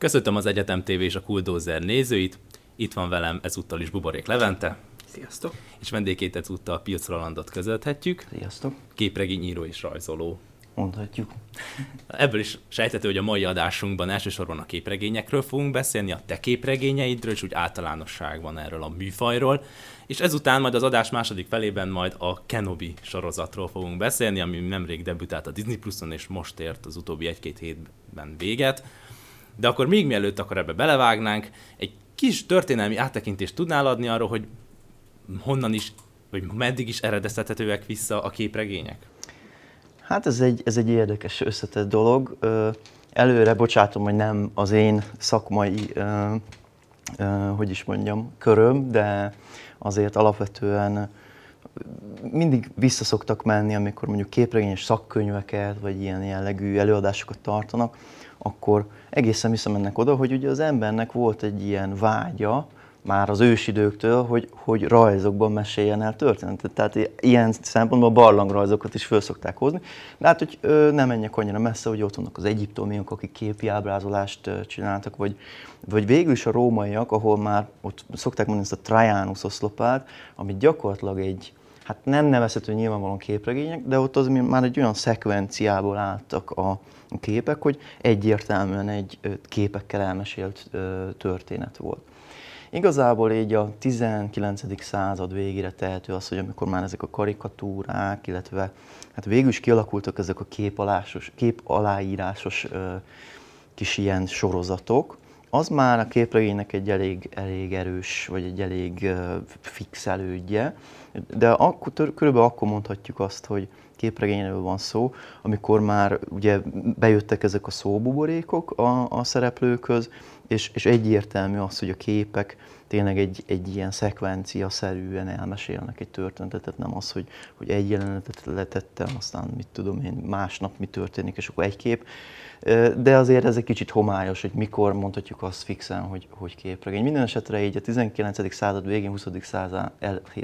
Köszöntöm az Egyetem TV és a Kuldózer nézőit. Itt van velem ezúttal is Buborék Levente. Sziasztok! És vendégét ezúttal Pilc Rolandot közölthetjük. Sziasztok! Képregényíró és rajzoló. Mondhatjuk. Ebből is sejthető, hogy a mai adásunkban elsősorban a képregényekről fogunk beszélni, a te képregényeidről, és úgy általánosságban erről a műfajról. És ezután majd az adás második felében majd a Kenobi sorozatról fogunk beszélni, ami nemrég debütált a Disney Plus-on, és most ért az utóbbi egy-két hétben véget. De akkor még mielőtt akkor ebbe belevágnánk, egy kis történelmi áttekintést tudnál adni arról, hogy honnan is, vagy meddig is eredeztethetőek vissza a képregények? Hát ez egy, ez egy érdekes összetett dolog. Előre bocsátom, hogy nem az én szakmai, hogy is mondjam, köröm, de azért alapvetően mindig visszaszoktak menni, amikor mondjuk képregényes szakkönyveket, vagy ilyen jellegű előadásokat tartanak, akkor egészen visszamennek oda, hogy ugye az embernek volt egy ilyen vágya, már az ősidőktől, hogy, hogy rajzokban meséljen el történetet. Tehát ilyen szempontból barlangrajzokat is föl szokták hozni. De hát, hogy ö, nem menjek annyira messze, hogy ott vannak az egyiptomiak, akik képi ábrázolást csináltak, vagy, vagy végül is a rómaiak, ahol már ott szokták mondani ezt a Trajanus oszlopát, amit gyakorlatilag egy, hát nem nevezhető nyilvánvalóan képregények, de ott az már egy olyan szekvenciából álltak a, képek, hogy egyértelműen egy képekkel elmesélt történet volt. Igazából így a 19. század végére tehető az, hogy amikor már ezek a karikatúrák, illetve hát végül is kialakultak ezek a képalásos, kép aláírásos ö, kis ilyen sorozatok, az már a képregénynek egy elég, elég erős, vagy egy elég ö, fix elődje, de akkor, körülbelül akkor mondhatjuk azt, hogy képregényről van szó, amikor már ugye bejöttek ezek a szóbuborékok a, a szereplőköz, és, és egyértelmű az, hogy a képek tényleg egy, egy ilyen szekvencia-szerűen elmesélnek egy történetet, tehát nem az, hogy, hogy egy jelenetet letettem, aztán mit tudom én, másnap mi történik, és akkor egy kép. De azért ez egy kicsit homályos, hogy mikor mondhatjuk azt fixen, hogy, hogy képregény. Minden esetre így a 19. század végén, 20. század,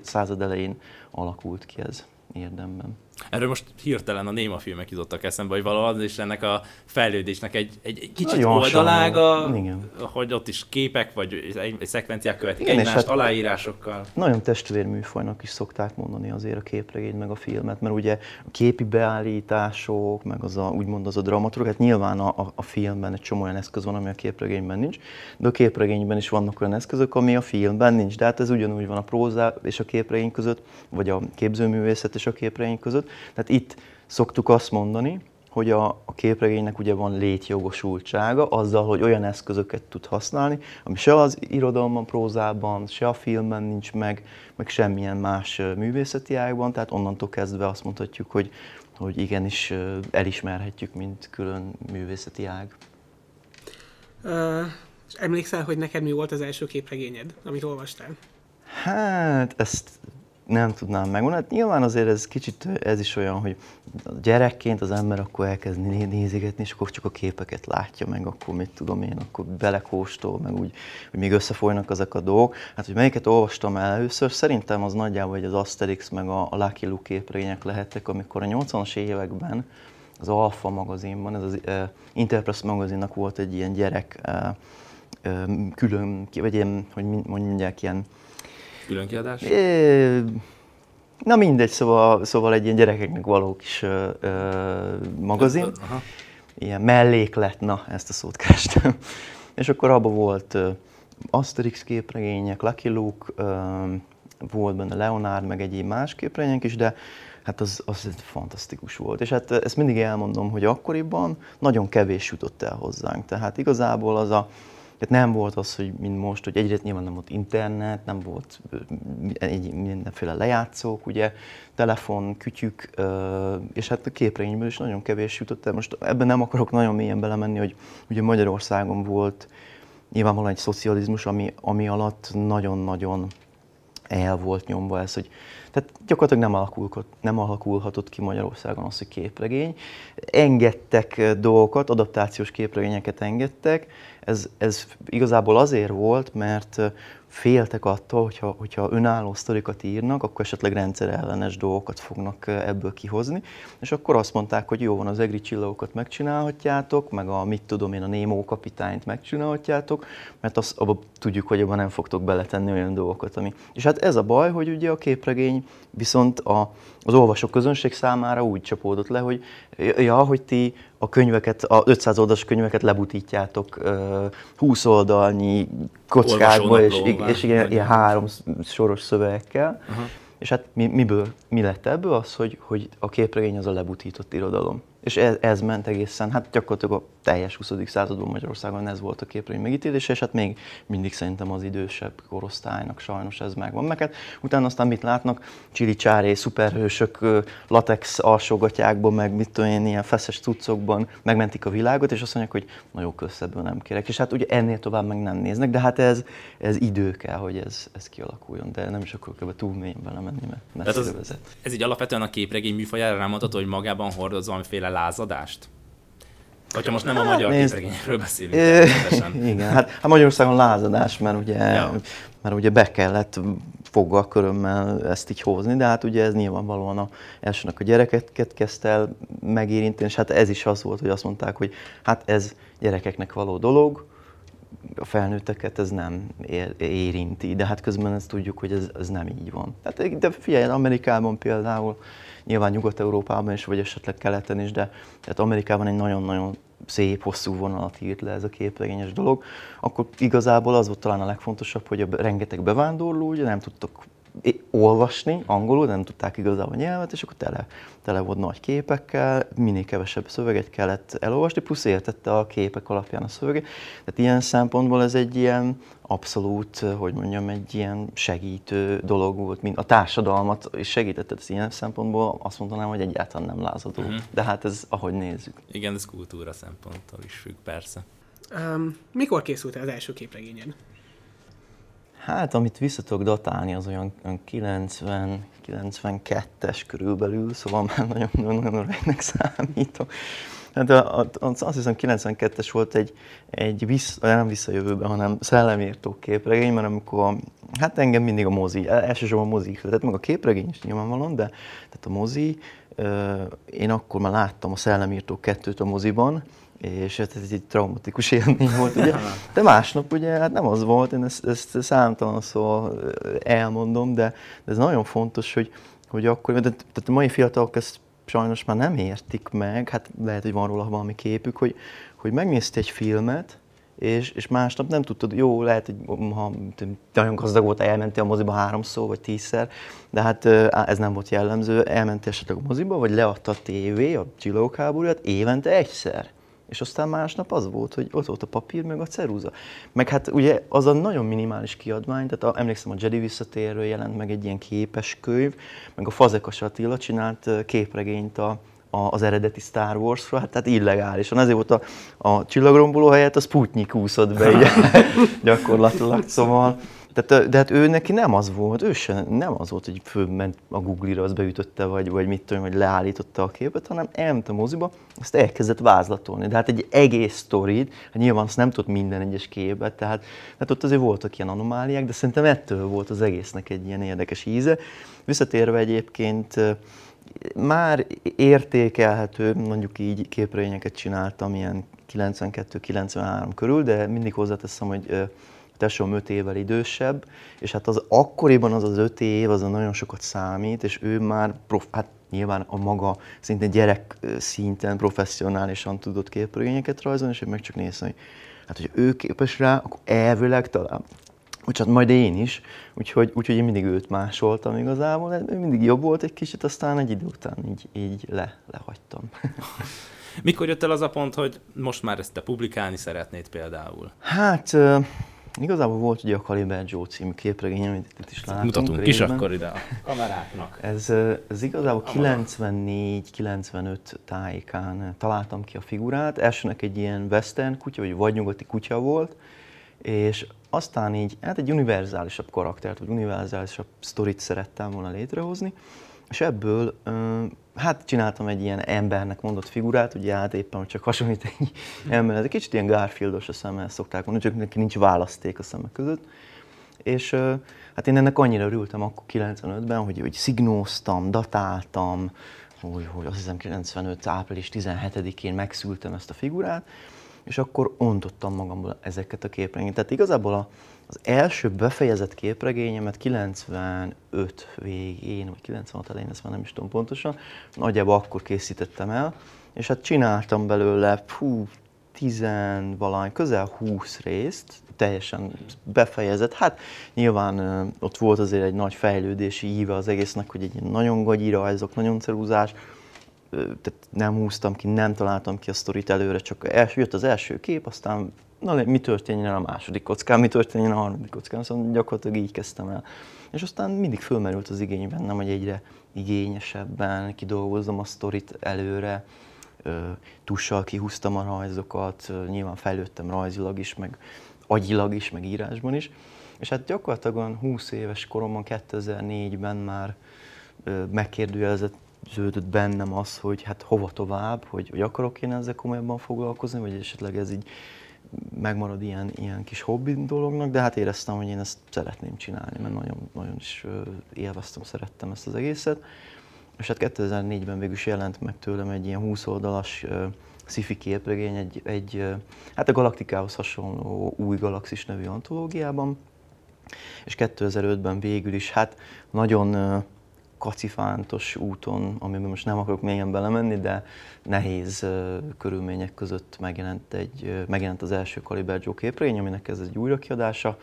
század elején alakult ki ez érdemben. Erről most hirtelen a néma filmek jutottak eszembe, hogy valahol és ennek a fejlődésnek egy, egy, egy kicsit Nagyon oldalága, Igen. hogy ott is képek vagy egy, egy szekvenciák követik Igen, egymást, hát aláírásokkal. Nagyon testvérműfajnak is szokták mondani azért a képregényt meg a filmet, mert ugye a képi beállítások, meg az a, úgymond az a dramaturg, hát nyilván a, a, a filmben egy csomó olyan eszköz van, ami a képregényben nincs, de a képregényben is vannak olyan eszközök, ami a filmben nincs. De hát ez ugyanúgy van a próza és a képregény között, vagy a képzőművészet és a képregény között tehát itt szoktuk azt mondani, hogy a, a képregénynek ugye van létjogosultsága azzal, hogy olyan eszközöket tud használni, ami se az irodalomban, prózában, se a filmben nincs meg, meg semmilyen más művészeti ágban, tehát onnantól kezdve azt mondhatjuk, hogy, hogy igenis elismerhetjük, mint külön művészeti ág. Uh, és emlékszel, hogy neked mi volt az első képregényed, amit olvastál? Hát, ezt nem tudnám megmondani. Hát nyilván azért ez kicsit, ez is olyan, hogy gyerekként az ember akkor elkezd nézigetni, és akkor csak a képeket látja meg, akkor mit tudom én, akkor belekóstol, meg úgy, hogy még összefolynak ezek a dolgok. Hát, hogy melyiket olvastam el először, szerintem az nagyjából hogy az Asterix meg a, Lucky Luke képregények lehettek, amikor a 80-as években az Alpha magazinban, ez az uh, Interpress magazinnak volt egy ilyen gyerek uh, külön, vagy ilyen, hogy mondják, ilyen Külön kiadás? É, na mindegy, szóval, szóval egy ilyen gyerekeknek való kis ö, ö, magazin. Aha. Ilyen melléklet, na ezt a szót kerestem. És akkor abban volt ö, Asterix képregények, Lucky Luke, ö, volt benne Leonard, meg egyéb más képregények is, de hát az, az fantasztikus volt. És hát ezt mindig elmondom, hogy akkoriban nagyon kevés jutott el hozzánk. Tehát igazából az a tehát nem volt az, hogy mint most, hogy egyrészt nyilván nem volt internet, nem volt egy, mindenféle lejátszók, ugye, telefon, kütyük, és hát a képregényből is nagyon kevés jutott el. Most ebben nem akarok nagyon mélyen belemenni, hogy ugye Magyarországon volt nyilvánvalóan egy szocializmus, ami, ami alatt nagyon-nagyon el volt nyomva ez, hogy tehát gyakorlatilag nem, alakulhat, nem alakulhatott ki Magyarországon az, hogy képregény. Engedtek dolgokat, adaptációs képregényeket engedtek. Ez, ez igazából azért volt, mert féltek attól, hogyha, hogyha önálló sztorikat írnak, akkor esetleg rendszerellenes dolgokat fognak ebből kihozni, és akkor azt mondták, hogy jó van, az egri csillagokat megcsinálhatjátok, meg a mit tudom én, a Némó kapitányt megcsinálhatjátok, mert azt abba tudjuk, hogy abban nem fogtok beletenni olyan dolgokat, ami... És hát ez a baj, hogy ugye a képregény viszont a, az olvasó közönség számára úgy csapódott le, hogy ja, hogy ti a könyveket, a 500 oldalas könyveket lebutítjátok 20 oldalnyi kockákba, és, és ilyen, ilyen három soros szövegekkel. Uh-huh. És hát mi, miből, mi lett ebből? Az, hogy, hogy a képregény az a lebutított irodalom. És ez, ez ment egészen, hát gyakorlatilag a teljes 20. században Magyarországon ez volt a képregény megítélése, és hát még mindig szerintem az idősebb korosztálynak sajnos ez megvan. Meg hát utána aztán mit látnak? Csili csáré, szuperhősök, latex alsógatyákban, meg mit tudom én, ilyen feszes cuccokban megmentik a világot, és azt mondják, hogy nagyon köszebből nem kérek. És hát ugye ennél tovább meg nem néznek, de hát ez, ez idő kell, hogy ez, ez kialakuljon, de nem is akarok ebbe túl mélyen belemenni, mert messzire az, vezet. Ez így alapvetően a képregény műfajára rámutató, hogy magában hordoz valamiféle lázadást? Hogyha most nem a hát, magyar nézd, képregényekről beszélünk. Igen, hát, hát Magyarországon lázadás, mert ugye, ja. mert ugye be kellett foggal körömmel ezt így hozni, de hát ugye ez nyilvánvalóan a elsőnek a gyerekeket kezdte el megérinteni, és hát ez is az volt, hogy azt mondták, hogy hát ez gyerekeknek való dolog, a felnőtteket ez nem érinti, de hát közben ezt tudjuk, hogy ez, ez nem így van. Hát, de figyelj, Amerikában például nyilván Nyugat-Európában is, vagy esetleg keleten is, de tehát Amerikában egy nagyon-nagyon szép, hosszú vonalat írt le ez a képregényes dolog, akkor igazából az volt talán a legfontosabb, hogy a rengeteg bevándorló ugye nem tudtak olvasni angolul, nem tudták igazából a nyelvet, és akkor tele, tele volt nagy képekkel, minél kevesebb szöveget kellett elolvasni, plusz értette a képek alapján a szöveget. Tehát ilyen szempontból ez egy ilyen abszolút, hogy mondjam, egy ilyen segítő dolog volt, mint a társadalmat és segített, ez ilyen szempontból azt mondanám, hogy egyáltalán nem lázadó. Uh-huh. De hát ez ahogy nézzük. Igen, ez kultúra szemponttal is függ, persze. Um, mikor készült az első képregényed? Hát, amit vissza tudok datálni, az olyan 90, 92-es körülbelül, szóval már nagyon-nagyon öregnek számítok. Hát a, a, azt hiszem 92-es volt egy, egy vissz, nem visszajövőben, hanem szellemírtó képregény, mert amikor, hát engem mindig a mozi, elsősorban a mozi ihletett, meg a képregény is nyilvánvalóan, de tehát a mozi, én akkor már láttam a szellemírtó kettőt a moziban, és hát ez egy traumatikus élmény volt, ugye. De másnap ugye, hát nem az volt, én ezt, ezt számtalan szó elmondom, de, de ez nagyon fontos, hogy, hogy akkor, de, tehát a mai fiatalok ezt sajnos már nem értik meg, hát lehet, hogy van róla valami képük, hogy, hogy megnézte egy filmet, és, és másnap nem tudtad, jó, lehet, hogy ha nagyon gazdag volt, elmentél a moziba háromszor vagy tízszer, de hát ez nem volt jellemző, elmentél esetleg a moziba, vagy leadta a tévé, a csillagok háborúját évente egyszer. És aztán másnap az volt, hogy ott volt a papír, meg a ceruza. Meg hát ugye az a nagyon minimális kiadvány, tehát a, emlékszem a Jedi visszatérről jelent meg egy ilyen képes könyv, meg a Fazekas Attila csinált képregényt a, a, az eredeti Star Wars-ról, hát tehát illegálisan. Ezért volt a, a csillagromboló helyett a Sputnik úszott be, így, gyakorlatilag. Szóval tehát, de hát ő neki nem az volt, ő sem, nem az volt, hogy fölment a Google-ra, az beütötte, vagy, vagy mit tudom, hogy leállította a képet, hanem elment a moziba, azt elkezdett vázlatolni. De hát egy egész sztorit, hát nyilván azt nem tudott minden egyes képet, tehát hát ott azért voltak ilyen anomáliák, de szerintem ettől volt az egésznek egy ilyen érdekes íze. Visszatérve egyébként már értékelhető, mondjuk így képregényeket csináltam ilyen 92-93 körül, de mindig hozzáteszem, hogy tesóm öt évvel idősebb, és hát az akkoriban az az öt év, az a nagyon sokat számít, és ő már, prof, hát nyilván a maga szintén gyerek szinten professzionálisan tudott képregényeket rajzolni, és én meg csak néztem, hogy hát, hogy ő képes rá, akkor elvileg talán Úgyhogy majd én is, úgyhogy, úgyhogy én mindig őt másoltam igazából, ő mindig jobb volt egy kicsit, aztán egy idő után így, így le, lehagytam. Mikor jött el az a pont, hogy most már ezt te publikálni szeretnéd például? Hát Igazából volt ugye a Kaliber Joe című képregény, amit itt is látunk. Mutatunk is akkor ide a kameráknak. Ez, ez igazából 94-95 tájékán találtam ki a figurát. Elsőnek egy ilyen western kutya, vagy vadnyugati kutya volt, és aztán így, hát egy univerzálisabb karaktert, vagy univerzálisabb sztorit szerettem volna létrehozni, és ebből hát csináltam egy ilyen embernek mondott figurát, ugye hát éppen, csak hasonlít egy ember, egy kicsit ilyen Garfieldos a szemmel szokták mondani, csak neki nincs választék a szemek között. És hát én ennek annyira örültem akkor 95-ben, hogy, hogy szignóztam, datáltam, hogy, hogy azt hiszem 95. április 17-én megszültem ezt a figurát, és akkor ontottam magamból ezeket a képregényeket. Tehát igazából a, az első befejezett képregényemet 95 végén, vagy 96 elején, ezt már nem is tudom pontosan, nagyjából akkor készítettem el, és hát csináltam belőle, fú, tizenvalány, közel 20 részt, teljesen befejezett. Hát nyilván ott volt azért egy nagy fejlődési íve az egésznek, hogy egy nagyon gagyi rajzok, nagyon ceruzás, tehát nem húztam ki, nem találtam ki a sztorit előre, csak első, jött az első kép, aztán na, mi történjen a második kockán, mi történjen a harmadik kockán, szóval gyakorlatilag így kezdtem el. És aztán mindig fölmerült az igény bennem, hogy egyre igényesebben kidolgozzam a sztorit előre, tussal kihúztam a rajzokat, nyilván fejlődtem rajzilag is, meg agyilag is, meg írásban is. És hát gyakorlatilag olyan 20 éves koromban, 2004-ben már megkérdőjeleződött bennem az, hogy hát hova tovább, hogy, hogy akarok én ezzel komolyabban foglalkozni, vagy esetleg ez így megmarad ilyen, ilyen kis hobbi dolognak, de hát éreztem, hogy én ezt szeretném csinálni, mert nagyon, nagyon is élveztem, szerettem ezt az egészet. És hát 2004-ben végül is jelent meg tőlem egy ilyen 20 oldalas uh, sci-fi képregény, egy, egy hát a Galaktikához hasonló új galaxis nevű antológiában. És 2005-ben végül is hát nagyon uh, kacifántos úton, amiben most nem akarok mélyen belemenni, de nehéz körülmények között megjelent, egy, megjelent az első Kaliber Joe képregény, aminek ez egy újrakiadása,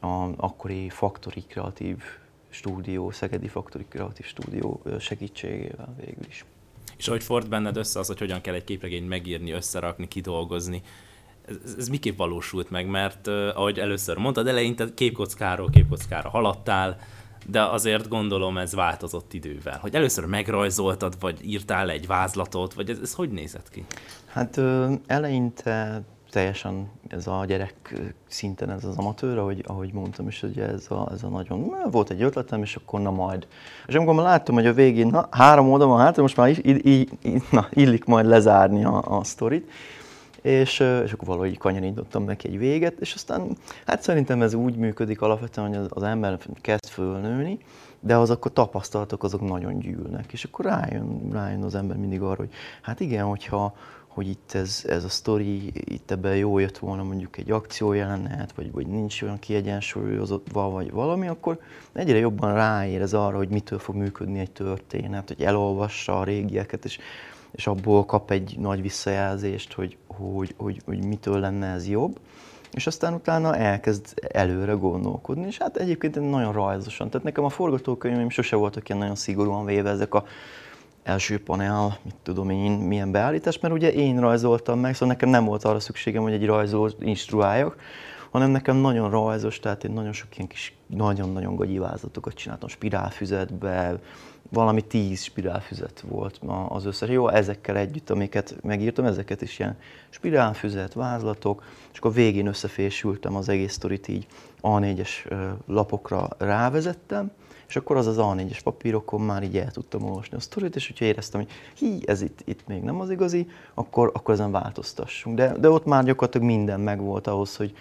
a akkori Factory kreatív stúdió, Szegedi Faktori Kreatív Stúdió segítségével végül is. És ahogy ford benned össze az, hogy hogyan kell egy képregényt megírni, összerakni, kidolgozni, ez, ez miképp valósult meg? Mert uh, ahogy először mondtad, eleinte képkockáról képkockára haladtál, de azért gondolom ez változott idővel. Hogy először megrajzoltad, vagy írtál egy vázlatot, vagy ez, ez hogy nézett ki? Hát ö, eleinte teljesen ez a gyerek szinten ez az amatőr, ahogy, ahogy mondtam is, hogy ez a, ez a nagyon, na, volt egy ötletem, és akkor na majd. És amikor már láttam, hogy a végén, na, három oldal van hátra, most már így, így, így, na, illik majd lezárni a, a sztorit, és, és akkor valahogy kanyarítottam neki egy véget, és aztán hát szerintem ez úgy működik alapvetően, hogy az, ember kezd fölnőni, de az akkor tapasztalatok azok nagyon gyűlnek, és akkor rájön, rájön az ember mindig arra, hogy hát igen, hogyha, hogy itt ez, ez a sztori, itt ebben jó jött volna mondjuk egy akciójelenet, vagy, vagy nincs olyan kiegyensúlyozva, vagy valami, akkor egyre jobban ráérez arra, hogy mitől fog működni egy történet, hogy elolvassa a régieket, és, és abból kap egy nagy visszajelzést, hogy, hogy, hogy, hogy mitől lenne ez jobb és aztán utána elkezd előre gondolkodni, és hát egyébként nagyon rajzosan. Tehát nekem a forgatókönyvem sose voltak ilyen nagyon szigorúan véve ezek a első panel, mit tudom én, milyen beállítás, mert ugye én rajzoltam meg, szóval nekem nem volt arra szükségem, hogy egy rajzoló instruáljak, hanem nekem nagyon rajzos, tehát én nagyon sok ilyen kis, nagyon-nagyon gagyi vázlatokat csináltam spirálfüzetbe, valami tíz spirálfüzet volt az összes. Jó, ezekkel együtt, amiket megírtam, ezeket is ilyen spirálfüzet, vázlatok, és akkor végén összefésültem az egész sztorit így A4-es lapokra rávezettem, és akkor az az A4-es papírokon már így el tudtam olvasni a sztorit, és hogyha éreztem, hogy hi, ez itt, itt még nem az igazi, akkor, akkor ezen változtassunk. De, de ott már gyakorlatilag minden megvolt ahhoz, hogy,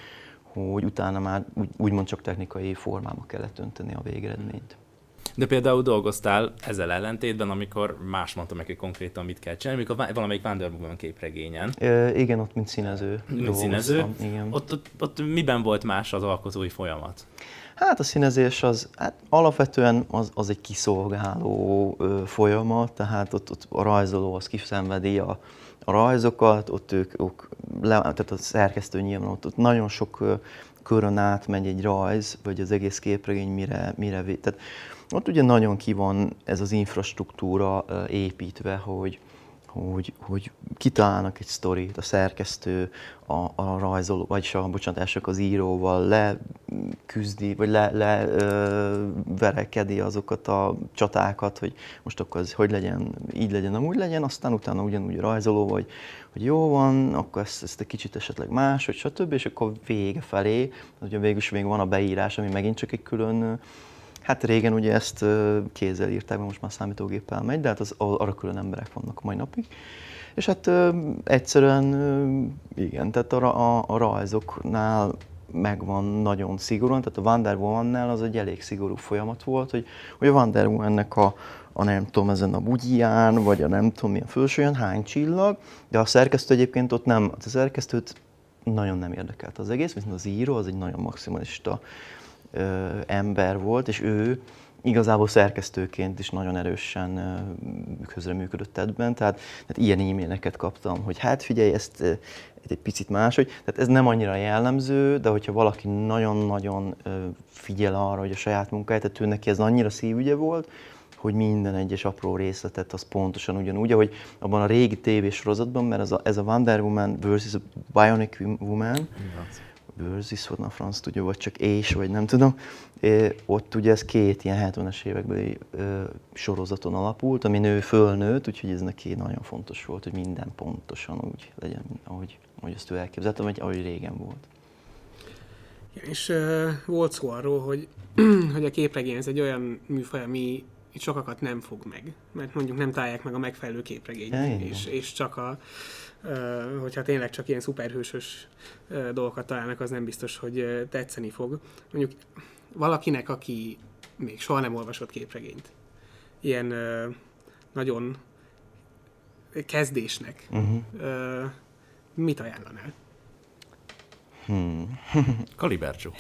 hogy utána már úgy, úgymond csak technikai formába kellett önteni a végeredményt. De például dolgoztál ezzel ellentétben, amikor más mondta hogy konkrétan mit kell csinálni, amikor valamelyik Vanderboom képregényen. E, igen, ott mint színező. Mint színező? Igen. Ott, ott, ott, miben volt más az alkotói folyamat? Hát a színezés az hát alapvetően az, az egy kiszolgáló ö, folyamat, tehát ott, ott a rajzoló az kiszenvedi a, a rajzokat, ott ők, ők le, tehát a szerkesztő nyilván ott, ott nagyon sok körön átmegy egy rajz, vagy az egész képregény mire, mire tehát ott ugye nagyon ki van ez az infrastruktúra építve, hogy, hogy, hogy kitalálnak egy sztorit, a szerkesztő, a, a rajzoló, vagyis a, bocsánat, első az íróval leküzdi, vagy le, le ö, verekedi azokat a csatákat, hogy most akkor ez hogy legyen, így legyen, amúgy legyen, aztán utána ugyanúgy a rajzoló, vagy hogy jó van, akkor ezt, ezt egy kicsit esetleg más, vagy stb., és akkor vége felé, ugye végül is még van a beírás, ami megint csak egy külön Hát régen ugye ezt kézzel írták, most már számítógéppel megy, de hát az, arra külön emberek vannak a mai napig. És hát egyszerűen igen, tehát a, a, a rajzoknál megvan nagyon szigorúan, tehát a Wonder Woman-nál az egy elég szigorú folyamat volt, hogy, hogy a Wonder Woman-nek a, a nem tudom, ezen a bugyján, vagy a nem tudom milyen felsőjön hány csillag, de a szerkesztő egyébként ott nem, a szerkesztőt nagyon nem érdekelt az egész, viszont az író az egy nagyon maximalista ember volt, és ő igazából szerkesztőként is nagyon erősen közreműködött ebben, tehát, tehát ilyen e-maileket kaptam, hogy hát figyelj, ezt egy picit máshogy, tehát ez nem annyira jellemző, de hogyha valaki nagyon-nagyon figyel arra, hogy a saját munkáját, tehát ő neki ez annyira szívügye volt, hogy minden egyes apró részletet az pontosan ugyanúgy, ahogy abban a régi tévésorozatban, mert ez a, ez a Wonder Woman versus a Bionic Woman, versus, hogy a franc tudja, vagy csak és, vagy nem tudom, é, ott ugye ez két ilyen 70-es évekbeli ö, sorozaton alapult, amin ő fölnőtt, úgyhogy ez neki nagyon fontos volt, hogy minden pontosan úgy legyen, ahogy, ahogy ezt ő elképzelte, vagy ahogy régen volt. És uh, volt szó arról, hogy, hogy a képregény ez egy olyan műfaj, ami itt sokakat nem fog meg, mert mondjuk nem találják meg a megfelelő képregényt, Ja, és, és csak a, hogyha tényleg csak ilyen szuperhősös dolgokat találnak, az nem biztos, hogy tetszeni fog. Mondjuk valakinek, aki még soha nem olvasott képregényt, ilyen nagyon kezdésnek, Uh-huh. uh, mit ajánlanál? Hmm. Kalibercsó.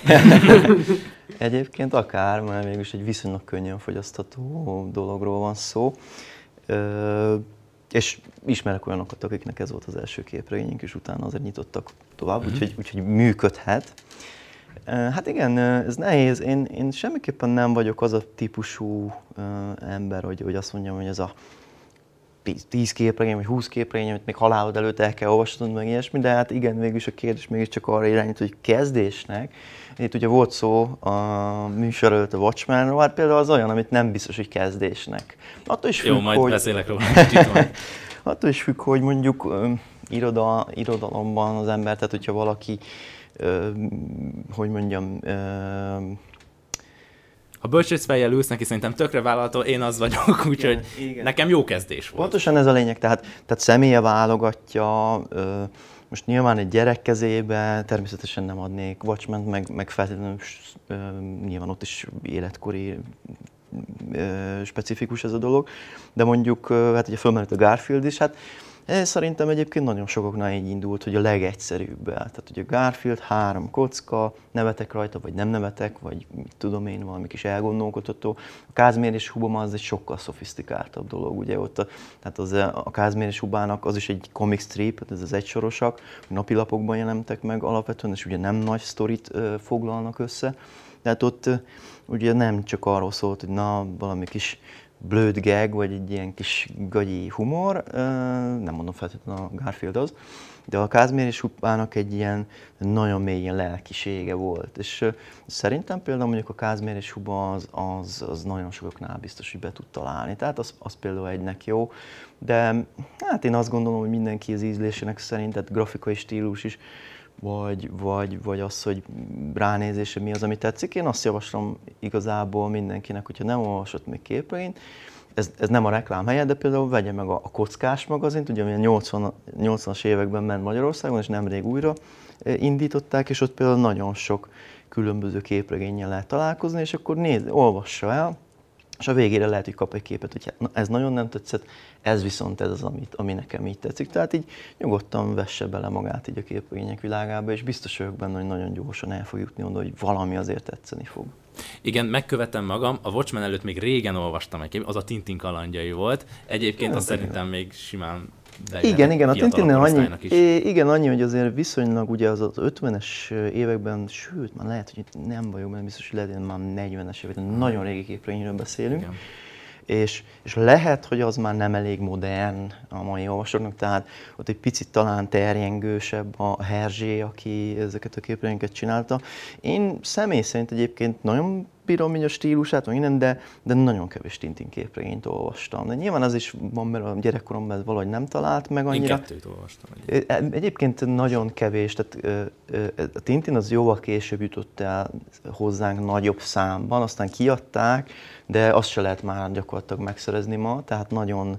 Egyébként akár, mert mégis egy viszonylag könnyen fogyasztható dologról van szó. Ö, és ismerek olyanokat, akiknek ez volt az első képregényünk, és utána azért nyitottak tovább, Mhm. úgyhogy, úgyhogy működhet. Hát igen, ez nehéz. Én, én semmiképpen nem vagyok az a típusú ember, hogy, hogy azt mondjam, hogy ez a 10 képregény, vagy 20 képregény, amit még halálod előtt el kell olvasnod, meg ilyesmi, de hát igen, végülis a kérdés mégiscsak arra irányít, hogy kezdésnek. Itt ugye volt szó a műsor előtt a Watchmenről, hát például az olyan, amit nem biztos, hogy kezdésnek. Attól is függ, Jó, majd hogy... beszélek róla. Attól is függ, hogy mondjuk ö, iroda, irodalomban az ember, tehát hogyha valaki, ö, hogy mondjam, ö, Ha bölcsészfejjel ülsz neki, szerintem tökre vállalható, én az vagyok, úgyhogy nekem jó kezdés volt. Pontosan ez a lényeg, tehát, tehát személye válogatja, ö, most nyilván egy gyerek kezébe természetesen nem adnék watchmen meg, meg feltétlenül ö, nyilván ott is életkori ö, specifikus ez a dolog, de mondjuk, ö, hát ugye fölmerült a Garfield is, hát ez szerintem egyébként nagyon sokaknál így indult, hogy a legegyszerűbb. Tehát ugye Garfield, három kocka, nevetek rajta, vagy nem nevetek, vagy mit tudom én, valami kis elgondolkodható. A Kázmér és Hubama az egy sokkal szofisztikáltabb dolog. Ugye ott a, tehát az, a Kázmér és Hubának az is egy comic strip, tehát ez az egysorosak, napilapokban jelentek meg alapvetően, és ugye nem nagy sztorit foglalnak össze. Tehát ott ugye nem csak arról szólt, hogy na, valami kis blöd gag, vagy egy ilyen kis gagyi humor, nem mondom feltétlenül a Garfield az, de a Kázmér és Hupának egy ilyen nagyon mély ilyen lelkisége volt. És szerintem például mondjuk a Kázmér és Huba az, az, az nagyon sokaknál biztos, hogy be tud találni. Tehát az, az például egynek jó. De hát én azt gondolom, hogy mindenki az ízlésének szerint, tehát grafikai stílus is, vagy, vagy, vagy az, hogy ránézése mi az, ami tetszik. Én azt javaslom igazából mindenkinek, hogyha nem olvasott még képregényt, ez, ez nem a reklám helye, de például vegye meg a, a kockás magazint, ugye ami a 80, 80-as években ment Magyarországon, és nemrég újra eh, indították, és ott például nagyon sok különböző képregénnyel lehet találkozni, és akkor nézd, olvassa el, és a végére lehet, hogy kap egy képet, hogy na, ez nagyon nem tetszett, ez viszont ez az, amit, ami nekem így tetszik. Tehát így nyugodtan vesse bele magát így a képregények világába, és biztos vagyok benne, hogy nagyon gyorsan el fog jutni oda, hogy valami azért tetszeni fog. Igen, megkövetem magam. A Watchmen előtt még régen olvastam egy kép, az a Tintin kalandjai volt. Egyébként Ja, azt szerintem még simán Igen, igen, a Tintinnel annyi, is. igen, annyi, hogy azért viszonylag ugye az, az 50-es években, sőt, már lehet, hogy itt nem vagyok benne biztos, hogy lehet, már 40-es években, nagyon régi képregényről beszélünk. Igen. És, és lehet, hogy az már nem elég modern a mai olvasóknak, tehát ott egy picit talán terjengősebb a Herzsé, aki ezeket a képregényeket csinálta. Én személy szerint egyébként nagyon bírom így a stílusát, meg innen, de, de nagyon kevés Tintin képregényt olvastam. De nyilván az is van, mert a gyerekkoromban valahogy nem talált meg Én annyira. kettőt olvastam. Egy. Ö, Egyébként nagyon kevés, tehát a Tintin az jóval később jutott el hozzánk nagyobb számban, aztán kiadták, de azt se lehet már gyakorlatilag megszerezni ma, tehát nagyon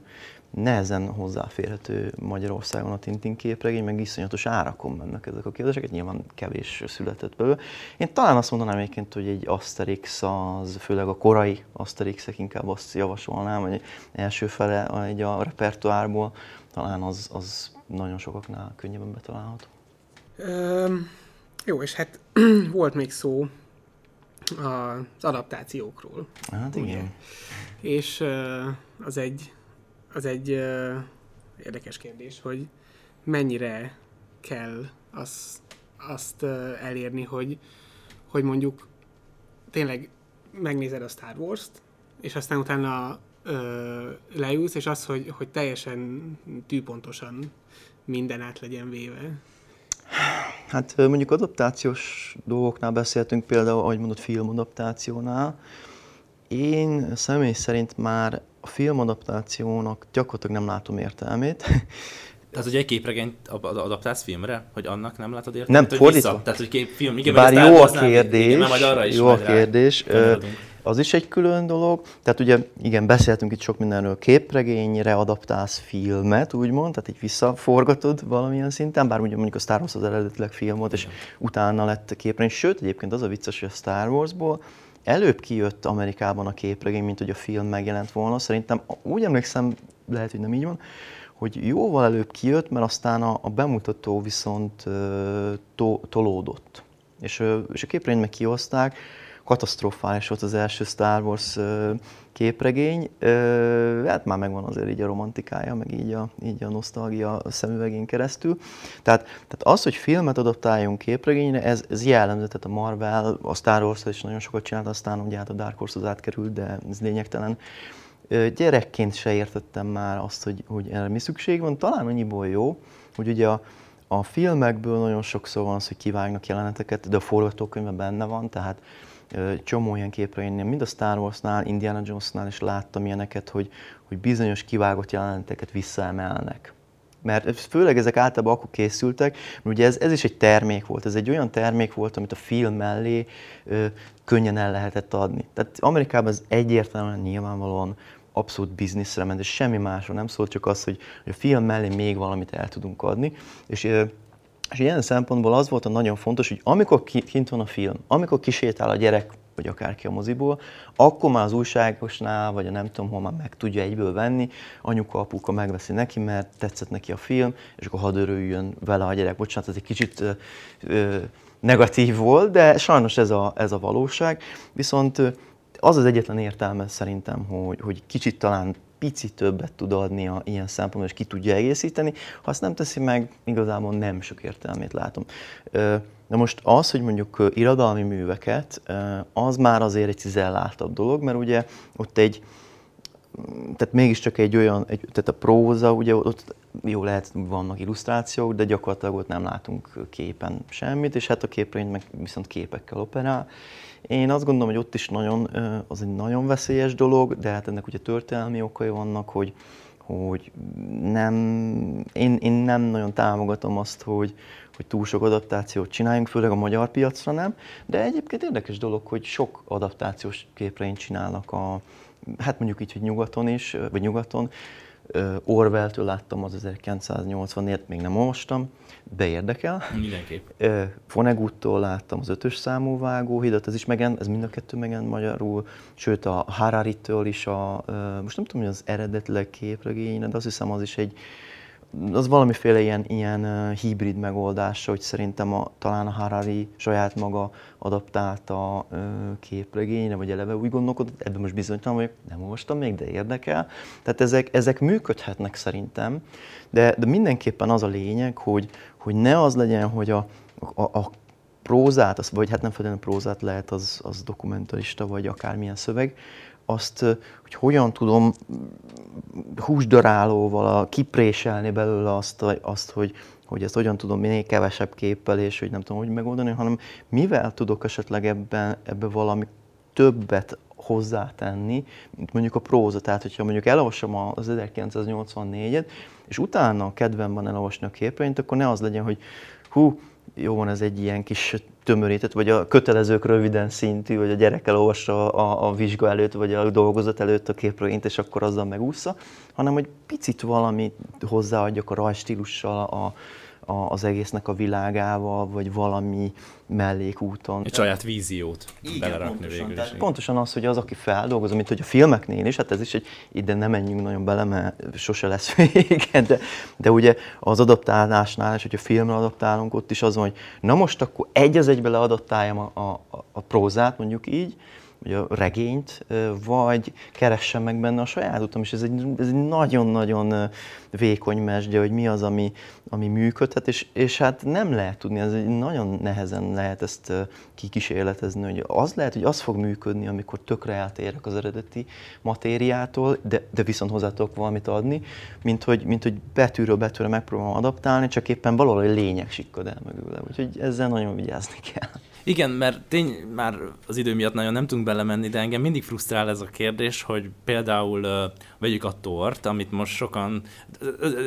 nehezen hozzáférhető Magyarországon a Tintin képregény, meg iszonyatos árakon mennek ezek a kérdéseket, nyilván kevés született belőle. Én talán azt mondanám egyébként, hogy egy Asterix, az, főleg a korai Asterixek inkább azt javasolnám, hogy első fele egy a repertoárból, talán az, az nagyon sokaknál könnyebben betalálható. Üm, jó, és hát volt még szó az adaptációkról. Hát igen. Ugye? És az egy az egy uh, érdekes kérdés, hogy mennyire kell az, azt uh, elérni, hogy, hogy mondjuk tényleg megnézed a Star Wars-t, és aztán utána uh, leülsz, és az, hogy, hogy teljesen tűpontosan minden át legyen véve. Hát mondjuk adaptációs dolgoknál beszéltünk például, ahogy mondott, filmadaptációnál. Én személy szerint már a filmadaptációnak gyakorlatilag nem látom értelmét. Tehát, hogy egy képregényt adaptálsz filmre, hogy annak nem látod értelmét? Nem, Tehát, fordítva. Tehát, hogy kép, film, igen, Bár jó a kérdés, igen, majd arra is jó a kérdés. Az is egy külön dolog. Tehát ugye, igen, beszéltünk itt sok mindenről. Képregényre adaptálsz filmet, úgymond, tehát így visszaforgatod valamilyen szinten, bár ugye mondjuk a Star Wars az eredetileg film volt, és utána lett képregény. Sőt, egyébként az a vicces, hogy a Star Warsból előbb kijött Amerikában a képregény, mint hogy a film megjelent volna. Szerintem úgy emlékszem, lehet, hogy nem így van, hogy jóval előbb kijött, mert aztán a, a bemutató viszont to, tolódott. És, és a képregényt meg kihozták, katasztrofális volt az első Star Wars képregény. Hát már megvan azért így a romantikája, meg így a, így a nosztalgia szemüvegén keresztül. Tehát, tehát az, hogy filmet adaptáljunk képregényre, ez, ez jellemző, tehát a Marvel, a Star Wars is nagyon sokat csinált, aztán ugye hát a Dark Horse-hoz átkerült, de ez lényegtelen. Gyerekként se értettem már azt, hogy, hogy erre mi szükség van. Talán annyiból jó, hogy ugye a, a filmekből nagyon sokszor van az, hogy kivágnak jeleneteket, de a forgatókönyvben benne van, tehát csomó ilyen képre én mind a Star Wars-nál, Indiana Jones-nál is láttam ilyeneket, hogy, hogy bizonyos kivágott jeleneteket visszaemelnek. Mert főleg ezek általában akkor készültek, mert ugye ez, ez is egy termék volt, ez egy olyan termék volt, amit a film mellé ö, könnyen el lehetett adni. Tehát Amerikában ez egyértelműen nyilvánvalóan abszolút bizniszre ment, és semmi másról nem szólt, csak az, hogy, hogy a film mellé még valamit el tudunk adni. És ö, és ilyen szempontból az volt a nagyon fontos, hogy amikor kint van a film, amikor kisétál a gyerek, vagy akárki a moziból, akkor már az újságosnál, vagy a nem tudom hol már meg tudja egyből venni, anyuka, apuka megveszi neki, mert tetszett neki a film, és akkor hadd örüljön vele a gyerek. Bocsánat, ez egy kicsit ö, ö, negatív volt, de sajnos ez a, ez a valóság. Viszont az az egyetlen értelme szerintem, hogy, hogy kicsit talán picit többet tud a ilyen szempontból, és ki tudja egészíteni. Ha azt nem teszi meg, igazából nem sok értelmét látom. De most az, hogy mondjuk irodalmi műveket, az már azért egy cizelláltabb dolog, mert ugye ott egy, tehát mégiscsak egy olyan, egy, tehát a próza, ugye ott jó lehet, vannak illusztrációk, de gyakorlatilag ott nem látunk képen semmit, és hát a képregény meg viszont képekkel operál. Én azt gondolom, hogy ott is nagyon, az egy nagyon veszélyes dolog, de hát ennek ugye történelmi okai vannak, hogy, hogy nem, én, én nem nagyon támogatom azt, hogy, hogy túl sok adaptációt csináljunk, főleg a magyar piacra nem, de egyébként érdekes dolog, hogy sok adaptációs képregényt csinálnak a, hát mondjuk így, hogy nyugaton is, vagy nyugaton, Orwell-től láttam az 1984-et, még nem olvastam, de érdekel. Mindenképp. Vonneguttól láttam az ötös számú vágóhidat, ez is megent, ez mind a kettő megent magyarul, sőt a Harari-től is a, most nem tudom, hogy az eredetileg képregény, de azt hiszem az is egy, az valamiféle ilyen, ilyen hibrid megoldása, hogy szerintem a, talán a Harari saját maga adaptálta képregényre, vagy eleve úgy gondolkodott, ebben most bizonytalan vagyok, nem olvastam még, de érdekel. Tehát ezek, ezek működhetnek szerintem, de, de mindenképpen az a lényeg, hogy, hogy ne az legyen, hogy a, a, a prózát, az, vagy hát nem feltétlenül prózát lehet, az, az dokumentarista, vagy akármilyen szöveg, azt, hogy hogyan tudom húsdarálóval kipréselni belőle azt, azt hogy, hogy ezt hogyan tudom minél kevesebb képpel, és hogy nem tudom, hogy megoldani, hanem mivel tudok esetleg ebben, ebben valami többet hozzátenni, mint mondjuk a próza. Tehát, hogyha mondjuk elolvasom az 1984-et, és utána a kedvem van elolvasni a képregényt, akkor ne az legyen, hogy hú, jó van, ez egy ilyen kis tömörített, vagy a kötelezők röviden szintű, vagy a gyerek elolvassa a, a vizsga előtt, vagy a dolgozat előtt a képregényt, és akkor azzal megúszza, hanem hogy picit valamit hozzáadjak a rajstílussal, a, a, az egésznek a világával, vagy valami mellékúton. Egy saját víziót Igen, belerakni pontosan, végül is. Pontosan az, hogy az, aki feldolgoz, mint hogy a filmeknél is, hát ez is egy, ide nem menjünk nagyon bele, mert sose lesz vége, de, de ugye az adaptálásnál, és hogyha filmre adaptálunk, ott is az van, hogy na most akkor egy az egybe leadaptáljam a, a, a prózát, mondjuk így, vagy a regényt, vagy keressem meg benne a saját utam, és ez egy, ez egy nagyon-nagyon vékony mesdje, hogy mi az, ami, ami működhet, és, és hát nem lehet tudni, ez egy nagyon nehezen lehet ezt kikísérletezni, hogy az lehet, hogy az fog működni, amikor tökre eltérek az eredeti matériától, de, de viszont hozzá tudok valamit adni, mint hogy, mint hogy betűről betűre megpróbálom adaptálni, csak éppen valahol egy lényeg sikkad el mögül. Úgyhogy ezzel nagyon vigyázni kell. Igen, mert tény, már az idő miatt nagyon nem tudunk belemenni, de engem mindig frusztrál ez a kérdés, hogy például uh, vegyük a tort, amit most sokan,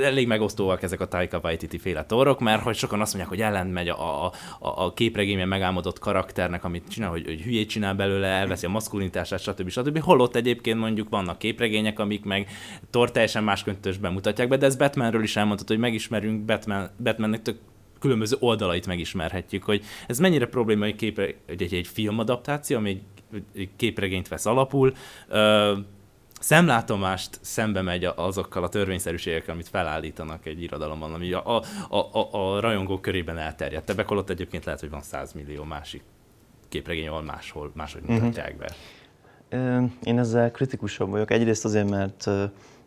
elég megosztóak ezek a Taika Waititi féle torok, mert hogy sokan azt mondják, hogy ellent megy a, a, a képregényben megálmodott karakternek, amit csinál, hogy, hogy hülyét csinál belőle, elveszi a maszkulinitását, stb. stb. Holott egyébként mondjuk vannak képregények, amik meg tor teljesen más köntösben mutatják be, de ez Batmanről is elmondható, hogy megismerünk Batman, Batmannek tök különböző oldalait megismerhetjük, hogy ez mennyire probléma egy, képre, egy, egy, egy filmadaptáció, ami egy, egy képregényt vesz alapul, uh, szemlátomást szembe megy azokkal a törvényszerűségekkel, amit felállítanak egy irodalomban, ami a, a, a, a rajongók körében elterjedt. Ebben holott egyébként lehet, hogy van 100 millió másik képregény, ahol máshol, máshogy mhm. mutatják be. Én ezzel kritikusabb vagyok. Egyrészt azért, mert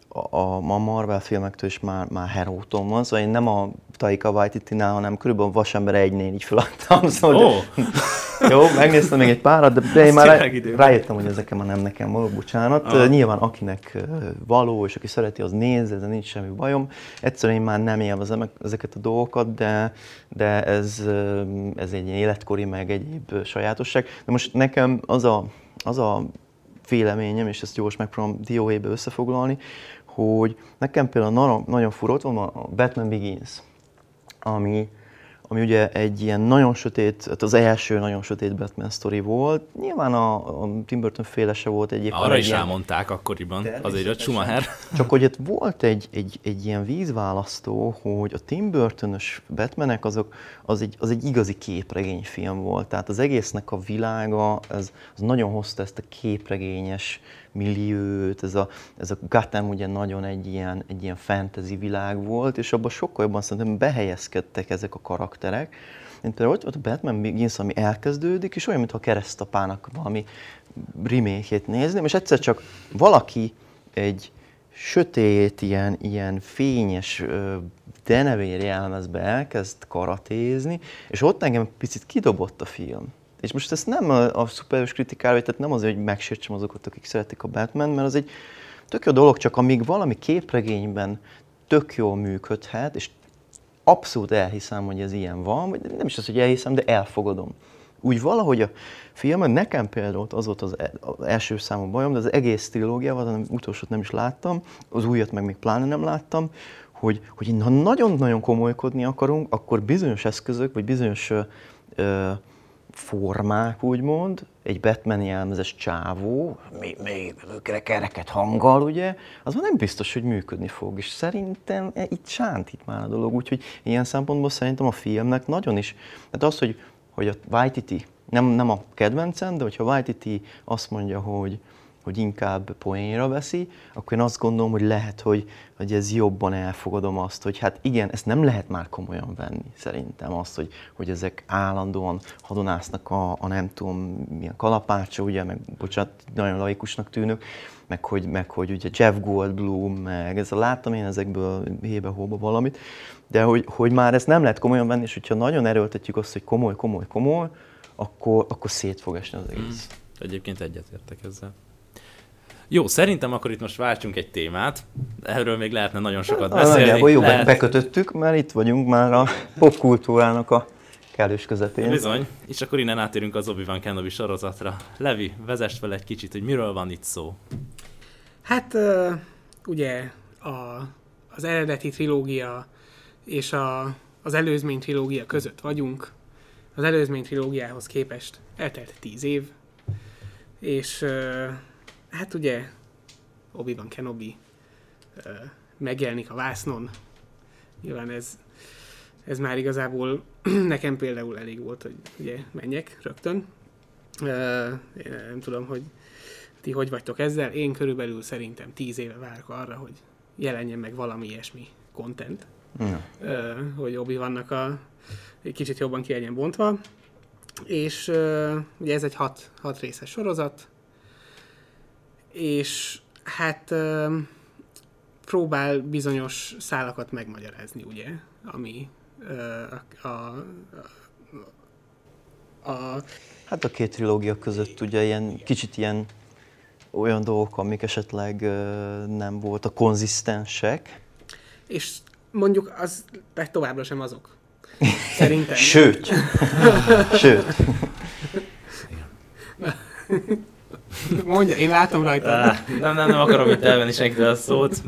a, a Marvel filmektől is már, már heróton van, szóval én nem a Taika Waititi-nál, hanem körülbelül Vasember egynél így feladtam. Szóval, oh. jó, megnéztem még egy párat, de, de én már rá, rájöttem, hogy ezek már nem nekem való, bocsánat. Ah. Nyilván akinek való, és aki szereti, az néz, ez nincs semmi bajom. Egyszerűen én már nem élvezem ezeket a dolgokat, de, de ez, ez egy életkori, meg egyéb sajátosság. De most nekem az a, az a véleményem, és ezt gyors megpróbálom dióhéjbe összefoglalni, hogy nekem például nagyon fura, ott van a Batman Begins, ami, ami ugye egy ilyen nagyon sötét, hát az első nagyon sötét Batman sztori volt. Nyilván a, a Tim Burton féle se volt egyébként. Arra egy is ilyen... elmondták akkoriban, azért a Schumacher. Csak hogy ott volt egy, egy, egy ilyen vízválasztó, hogy a Tim Burton-ös Batmanek azok, az egy, az egy igazi képregényfilm volt. Tehát az egésznek a világa, ez, az nagyon hozta ezt a képregényes milliót, ez a, ez a Gotham ugye nagyon egy ilyen, egy ilyen fantasy világ volt, és abban sokkal jobban szerintem behelyezkedtek ezek a karakterek. Mint például ott, a Batman Begins, ami elkezdődik, és olyan, mintha keresztapának valami remake nézni, és egyszer csak valaki egy sötét, ilyen, ilyen fényes denevér jelmezbe elkezd karatézni, és ott engem picit kidobott a film. És most ezt nem a, a szuperhős kritikára, tehát nem azért, hogy megsértsem azokat, akik szeretik a Batman, mert az egy tök jó dolog, csak amíg valami képregényben tök jól működhet, és abszolút elhiszem, hogy ez ilyen van, vagy nem is az, hogy elhiszem, de elfogadom. Úgy valahogy a filmen, nekem például az volt az, e, az első számú bajom, de az egész trilógiával, hanem utolsót nem is láttam, az újat meg még pláne nem láttam, hogy, hogy ha nagyon-nagyon komolykodni akarunk, akkor bizonyos eszközök, vagy bizonyos ö, ö, formák, úgymond, egy Batman jelmezes csávó, még, még kereket hanggal, ugye, az nem biztos, hogy működni fog, és szerintem e, itt sántít már a dolog, úgyhogy ilyen szempontból szerintem a filmnek nagyon is, tehát az, hogy, hogy a Waititi, nem, nem a kedvencem, de hogyha Waititi azt mondja, hogy, hogy inkább poénra veszi, akkor én azt gondolom, hogy lehet, hogy, hogy ez jobban elfogadom azt, hogy hát igen, ezt nem lehet már komolyan venni szerintem azt, hogy, hogy ezek állandóan hadonásznak a, a nem tudom milyen kalapácsa, ugye, meg bocsánat, nagyon laikusnak tűnök, meg hogy, meg hogy ugye Jeff Goldblum, meg ez a láttam én ezekből hébe-hóba valamit, de hogy, hogy már ezt nem lehet komolyan venni, és hogyha nagyon erőltetjük azt, hogy komoly, komoly, komoly, akkor, akkor szét fog esni az egész. Mm. Egyébként egyetértek ezzel. Jó, szerintem akkor itt most váltsunk egy témát. Erről még lehetne nagyon sokat Na, beszélni. Nagyjából jó, Lehet... bekötöttük, mert itt vagyunk már a popkultúrának a kellős közepén. Bizony, és akkor innen átérünk az Obi-Wan Kenobi sorozatra. Levi, vezess fel egy kicsit, hogy miről van itt szó. Hát uh, ugye a, az eredeti trilógia és a, az előzmény trilógia között vagyunk, az előzmény trilógiához képest eltelt tíz év, és uh, hát ugye Obi-Wan Kenobi uh, megjelenik a vásznon. Nyilván ez, ez már igazából nekem például elég volt, hogy ugye menjek rögtön. Uh, én nem tudom, hogy ti hogy vagytok ezzel. Én körülbelül szerintem tíz éve várok arra, hogy jelenjen meg valami ilyesmi content. Ja. Uh, hogy obi vannak a egy kicsit jobban ki legyen bontva. És uh, ugye ez egy hat, hat részes sorozat, és hát próbál bizonyos szálakat megmagyarázni, ugye, ami uh, a, a, a... Hát a két trilógia között ugye ilyen kicsit ilyen olyan dolgok, amik esetleg nem voltak konzisztensek. És mondjuk az továbbra sem azok. Szerintem. Sőt. Sőt. Mondja, én látom rajta. nem, nem, nem akarom itt elvenni senkitől a szót.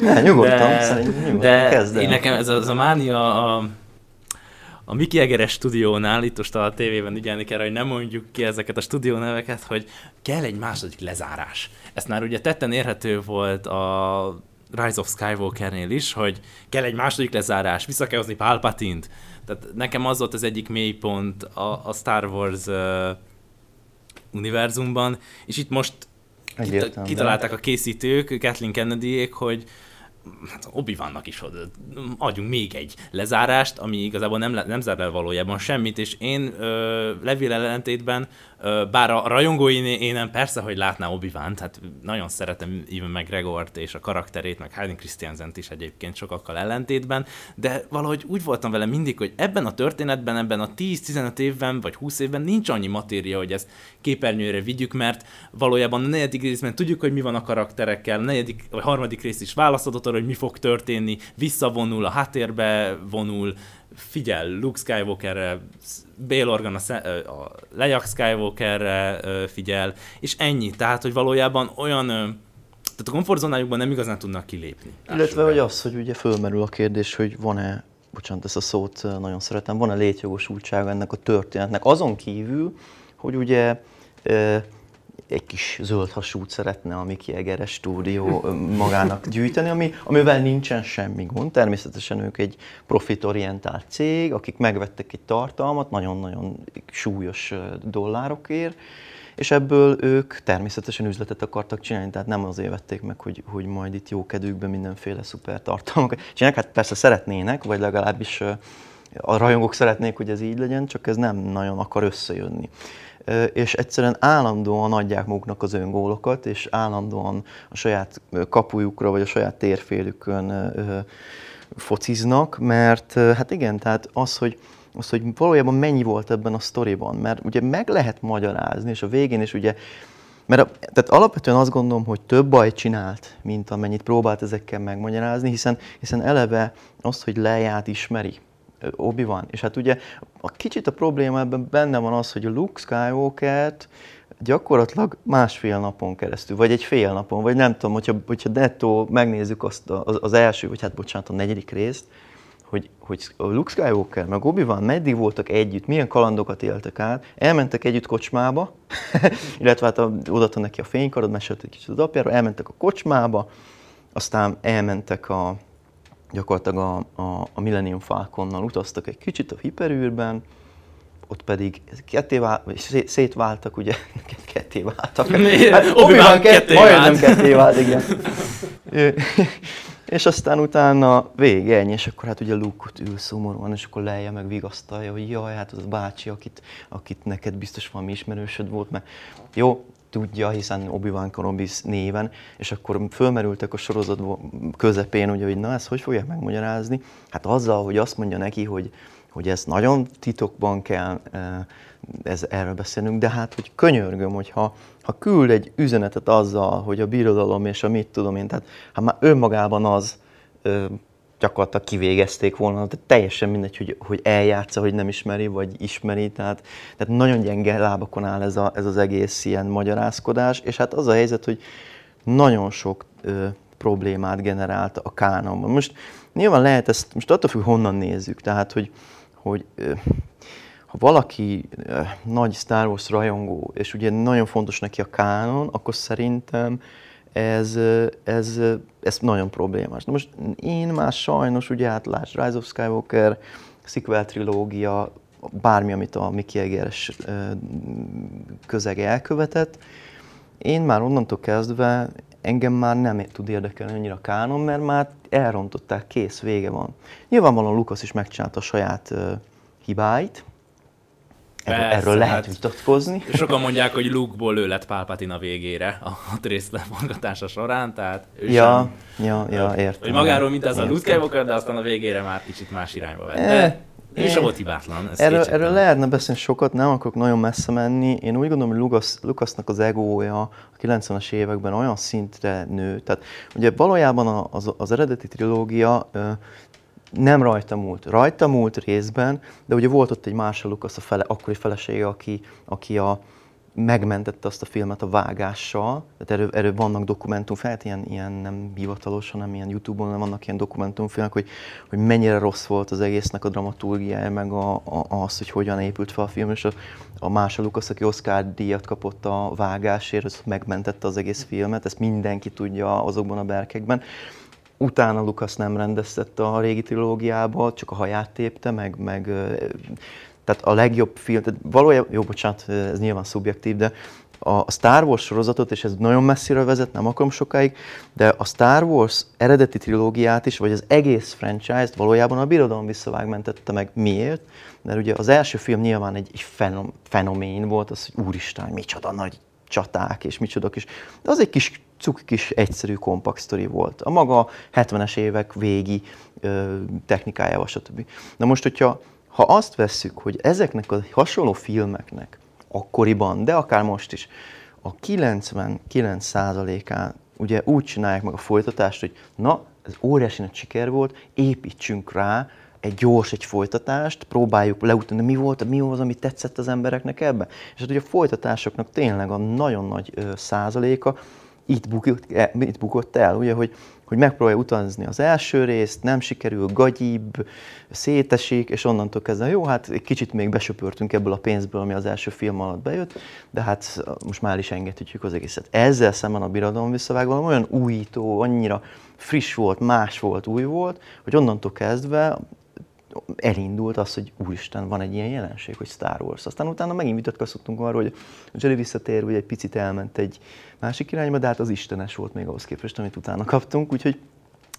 Ne, nyugodtan, de, szerintem nyugodtan de kezdem. én nekem ez a, ez a mánia a, a Miki Egeres stúdiónál, itt most a tévében ügyelni kell, hogy nem mondjuk ki ezeket a stúdió neveket, hogy kell egy második lezárás. Ezt már ugye tetten érhető volt a Rise of Skywalker-nél is, hogy kell egy második lezárás, vissza kell hozni Palpatine-t. Tehát nekem az volt az egyik mélypont a, a Star Wars uh, univerzumban, és itt most kitalálták a készítők, Kathleen Kennedy-ék, hogy hát obi vannak is, hogy adjunk még egy lezárást, ami igazából nem, nem zár el valójában semmit, és én ö, Levél ellentétben bár a rajongói énem persze, hogy látná obi hát nagyon szeretem Ivan McGregort és a karakterét, meg Hayden Christiansen is egyébként sokakkal ellentétben, de valahogy úgy voltam vele mindig, hogy ebben a történetben, ebben a 10-15 évben vagy 20 évben nincs annyi matéria, hogy ezt képernyőre vigyük, mert valójában a negyedik részben tudjuk, hogy mi van a karakterekkel, a negyedik vagy harmadik rész is választhatott arra, hogy mi fog történni, visszavonul, a háttérbe vonul, figyel Luke Skywalkerre, Bail Organ a, a Leia Skywalkerre figyel, és ennyi. Tehát, hogy valójában olyan tehát a komfortzónájukban nem igazán tudnak kilépni. Illetve, hogy az, hogy ugye fölmerül a kérdés, hogy van-e, bocsánat, ezt a szót nagyon szeretem, van-e létjogosultsága ennek a történetnek, azon kívül, hogy ugye egy kis zöld hasút szeretne a Miki Egeres stúdió magának gyűjteni, ami, amivel nincsen semmi gond. Természetesen ők egy profitorientált cég, akik megvettek egy tartalmat nagyon-nagyon súlyos dollárokért, és ebből ők természetesen üzletet akartak csinálni, tehát nem azért vették meg, hogy, hogy majd itt jó kedvükben mindenféle szuper tartalmakat csinálják. Hát persze szeretnének, vagy legalábbis a rajongók szeretnék, hogy ez így legyen, csak ez nem nagyon akar összejönni és egyszerűen állandóan adják maguknak az öngólokat, és állandóan a saját kapujukra, vagy a saját térfélükön fociznak, mert hát igen, tehát az, hogy az, hogy valójában mennyi volt ebben a sztoriban, mert ugye meg lehet magyarázni, és a végén is ugye, mert a, tehát alapvetően azt gondolom, hogy több bajt csinált, mint amennyit próbált ezekkel megmagyarázni, hiszen, hiszen eleve azt, hogy leját ismeri, obi van. És hát ugye a kicsit a probléma ebben benne van az, hogy a Luke Skywalker-t gyakorlatilag másfél napon keresztül, vagy egy fél napon, vagy nem tudom, hogyha, hogyha nettó megnézzük azt az, az első, vagy hát bocsánat, a negyedik részt, hogy, hogy a Luke Skywalker meg obi van meddig voltak együtt, milyen kalandokat éltek át, elmentek együtt kocsmába, illetve hát odaadta neki a fénykarod, mesélt egy kicsit az apjáról, elmentek a kocsmába, aztán elmentek a, gyakorlatilag a, a, a Millennium Falconnal utaztak egy kicsit a hiperűrben, ott pedig ketté vált, szétváltak, ugye, ketté váltak. Hát, Obi-Wan ketté, majdnem ketté vált, igen. és aztán utána vége ennyi, és akkor hát ugye Luke ül szomorúan, és akkor leje meg vigasztalja, hogy jaj, hát az a bácsi, akit, akit neked biztos valami ismerősöd volt, mert jó, tudja, hiszen Obi-Wan Kenobi néven, és akkor fölmerültek a sorozat közepén, ugye, hogy na ezt hogy fogják megmagyarázni? Hát azzal, hogy azt mondja neki, hogy, hogy ezt nagyon titokban kell e, ez, erről beszélnünk, de hát, hogy könyörgöm, hogy ha, ha küld egy üzenetet azzal, hogy a birodalom és a mit tudom én, tehát hát már önmagában az gyakorlatilag kivégezték volna, tehát teljesen mindegy, hogy, hogy eljátsza, hogy nem ismeri, vagy ismeri, tehát, tehát nagyon gyenge lábakon áll ez, a, ez az egész ilyen magyarázkodás, és hát az a helyzet, hogy nagyon sok ö, problémát generált a kánonban. Most nyilván lehet ezt, most attól függ, honnan nézzük, tehát hogy, hogy ha valaki nagy Star Wars rajongó, és ugye nagyon fontos neki a kánon, akkor szerintem ez, ez, ez nagyon problémás. Na most én már sajnos, ugye hát lásd, Rise of Skywalker, sequel trilógia, bármi, amit a Mickey Egeres közege elkövetett, én már onnantól kezdve engem már nem tud érdekelni annyira a kánon, mert már elrontották, kész, vége van. Nyilvánvalóan Lukasz is megcsinálta a saját hibáit, Erről, Persze, erről lehet hát vitatkozni. Sokan mondják, hogy Luke-ból ő lett Palpatine a végére a, a részleforgatása során, tehát ő ja, sem, ja, ja, értem. Hogy magáról, mint az a Luke Skywalker, de aztán a végére már kicsit más irányba vett. De ő sem volt hibátlan. Erről, erről lehetne beszélni sokat, nem akarok nagyon messze menni. Én úgy gondolom, hogy Lucas, Lucasnak az egója a 90-es években olyan szintre nő. Tehát ugye valójában az, az eredeti trilógia nem rajta múlt. Rajta múlt részben, de ugye volt ott egy Marshall Lucas, a fele, akkori felesége, aki, aki a, megmentette azt a filmet a vágással, tehát erről, erről vannak dokumentumfilmek, ilyen, ilyen nem hivatalos, hanem ilyen Youtube-on vannak ilyen dokumentumfilmek, hogy, hogy mennyire rossz volt az egésznek a dramaturgiája, meg a, a, az, hogy hogyan épült fel a film, és a, a Mása Lukasz, aki Oscar díjat kapott a vágásért, az megmentette az egész filmet, ezt mindenki tudja azokban a berkekben. Utána Lukasz nem rendeztette a régi trilógiába, csak a haját tépte, meg, meg tehát a legjobb film, tehát valójában, jó, bocsánat, ez nyilván szubjektív, de a Star Wars sorozatot, és ez nagyon messzire vezet, nem akarom sokáig, de a Star Wars eredeti trilógiát is, vagy az egész franchise-t valójában a birodalom visszavág mentette meg. Miért? Mert ugye az első film nyilván egy fenom, fenomén volt, az, hogy úristen, micsoda nagy csaták, és micsoda kis... De az egy kis cuki kis egyszerű kompakt sztori volt. A maga 70-es évek végi ö, technikájával, stb. Na most, hogyha ha azt vesszük, hogy ezeknek a hasonló filmeknek akkoriban, de akár most is, a 99%-án ugye úgy csinálják meg a folytatást, hogy na, ez óriási nagy siker volt, építsünk rá egy gyors egy folytatást, próbáljuk leutani, mi volt, mi volt az, ami tetszett az embereknek ebbe. És hát ugye a folytatásoknak tényleg a nagyon nagy ö, százaléka itt bukott, e, itt bukott el, ugye, hogy hogy megpróbálja utazni az első részt, nem sikerül, gagyibb, szétesik, és onnantól kezdve, jó, hát egy kicsit még besöpörtünk ebből a pénzből, ami az első film alatt bejött, de hát most már is engedhetjük az egészet. Ezzel szemben a birodalom visszavág olyan újító, annyira friss volt, más volt, új volt, hogy onnantól kezdve elindult az, hogy úristen, van egy ilyen jelenség, hogy Star Wars. Aztán utána megint vitatkoztunk arról, hogy Jedi visszatér, hogy egy picit elment egy másik irányba, de hát az istenes volt még ahhoz képest, amit utána kaptunk, úgyhogy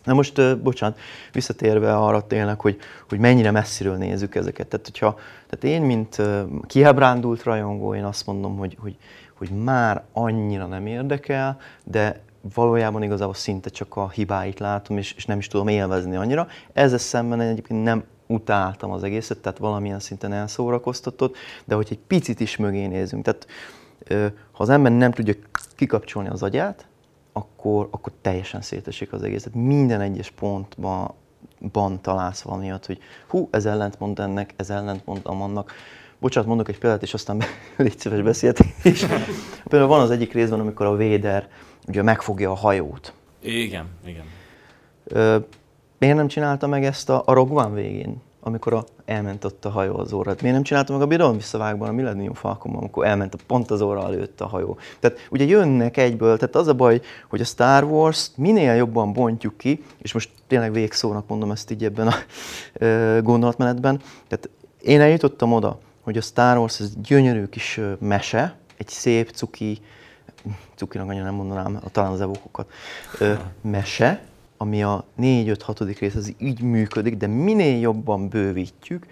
Na most, bocsánat, visszatérve arra tényleg, hogy, hogy mennyire messziről nézzük ezeket. Tehát, hogyha, tehát én, mint kiábrándult rajongó, én azt mondom, hogy, hogy, hogy már annyira nem érdekel, de valójában igazából szinte csak a hibáit látom, és, és nem is tudom élvezni annyira. Ezzel szemben egyébként nem utáltam az egészet, tehát valamilyen szinten elszórakoztatott, de hogy egy picit is mögé nézünk. Tehát ha az ember nem tudja kikapcsolni az agyát, akkor, akkor teljesen szétesik az egész. Tehát minden egyes pontban ban találsz valamiat, hogy hú, ez ellentmond ennek, ez ellentmond annak. Bocsánat, mondok egy példát, és aztán légy szíves beszéltés. Például van az egyik részben, amikor a Véder ugye megfogja a hajót. Igen, igen. Ö, miért nem csinálta meg ezt a, a Rogue végén? amikor a, elment ott a hajó az órát. Miért nem csinálta meg a Birodalom visszavágban, a Millennium Falconban, amikor elment a, pont az óra előtt a hajó. Tehát ugye jönnek egyből, tehát az a baj, hogy a Star Wars minél jobban bontjuk ki, és most tényleg végszónak mondom ezt így ebben a e, gondolatmenetben, tehát én eljutottam oda, hogy a Star Wars ez gyönyörű kis mese, egy szép cuki, cukinak annyira nem mondanám, talán az evokokat, mese, ami a 4-5-6. rész az így működik, de minél jobban bővítjük,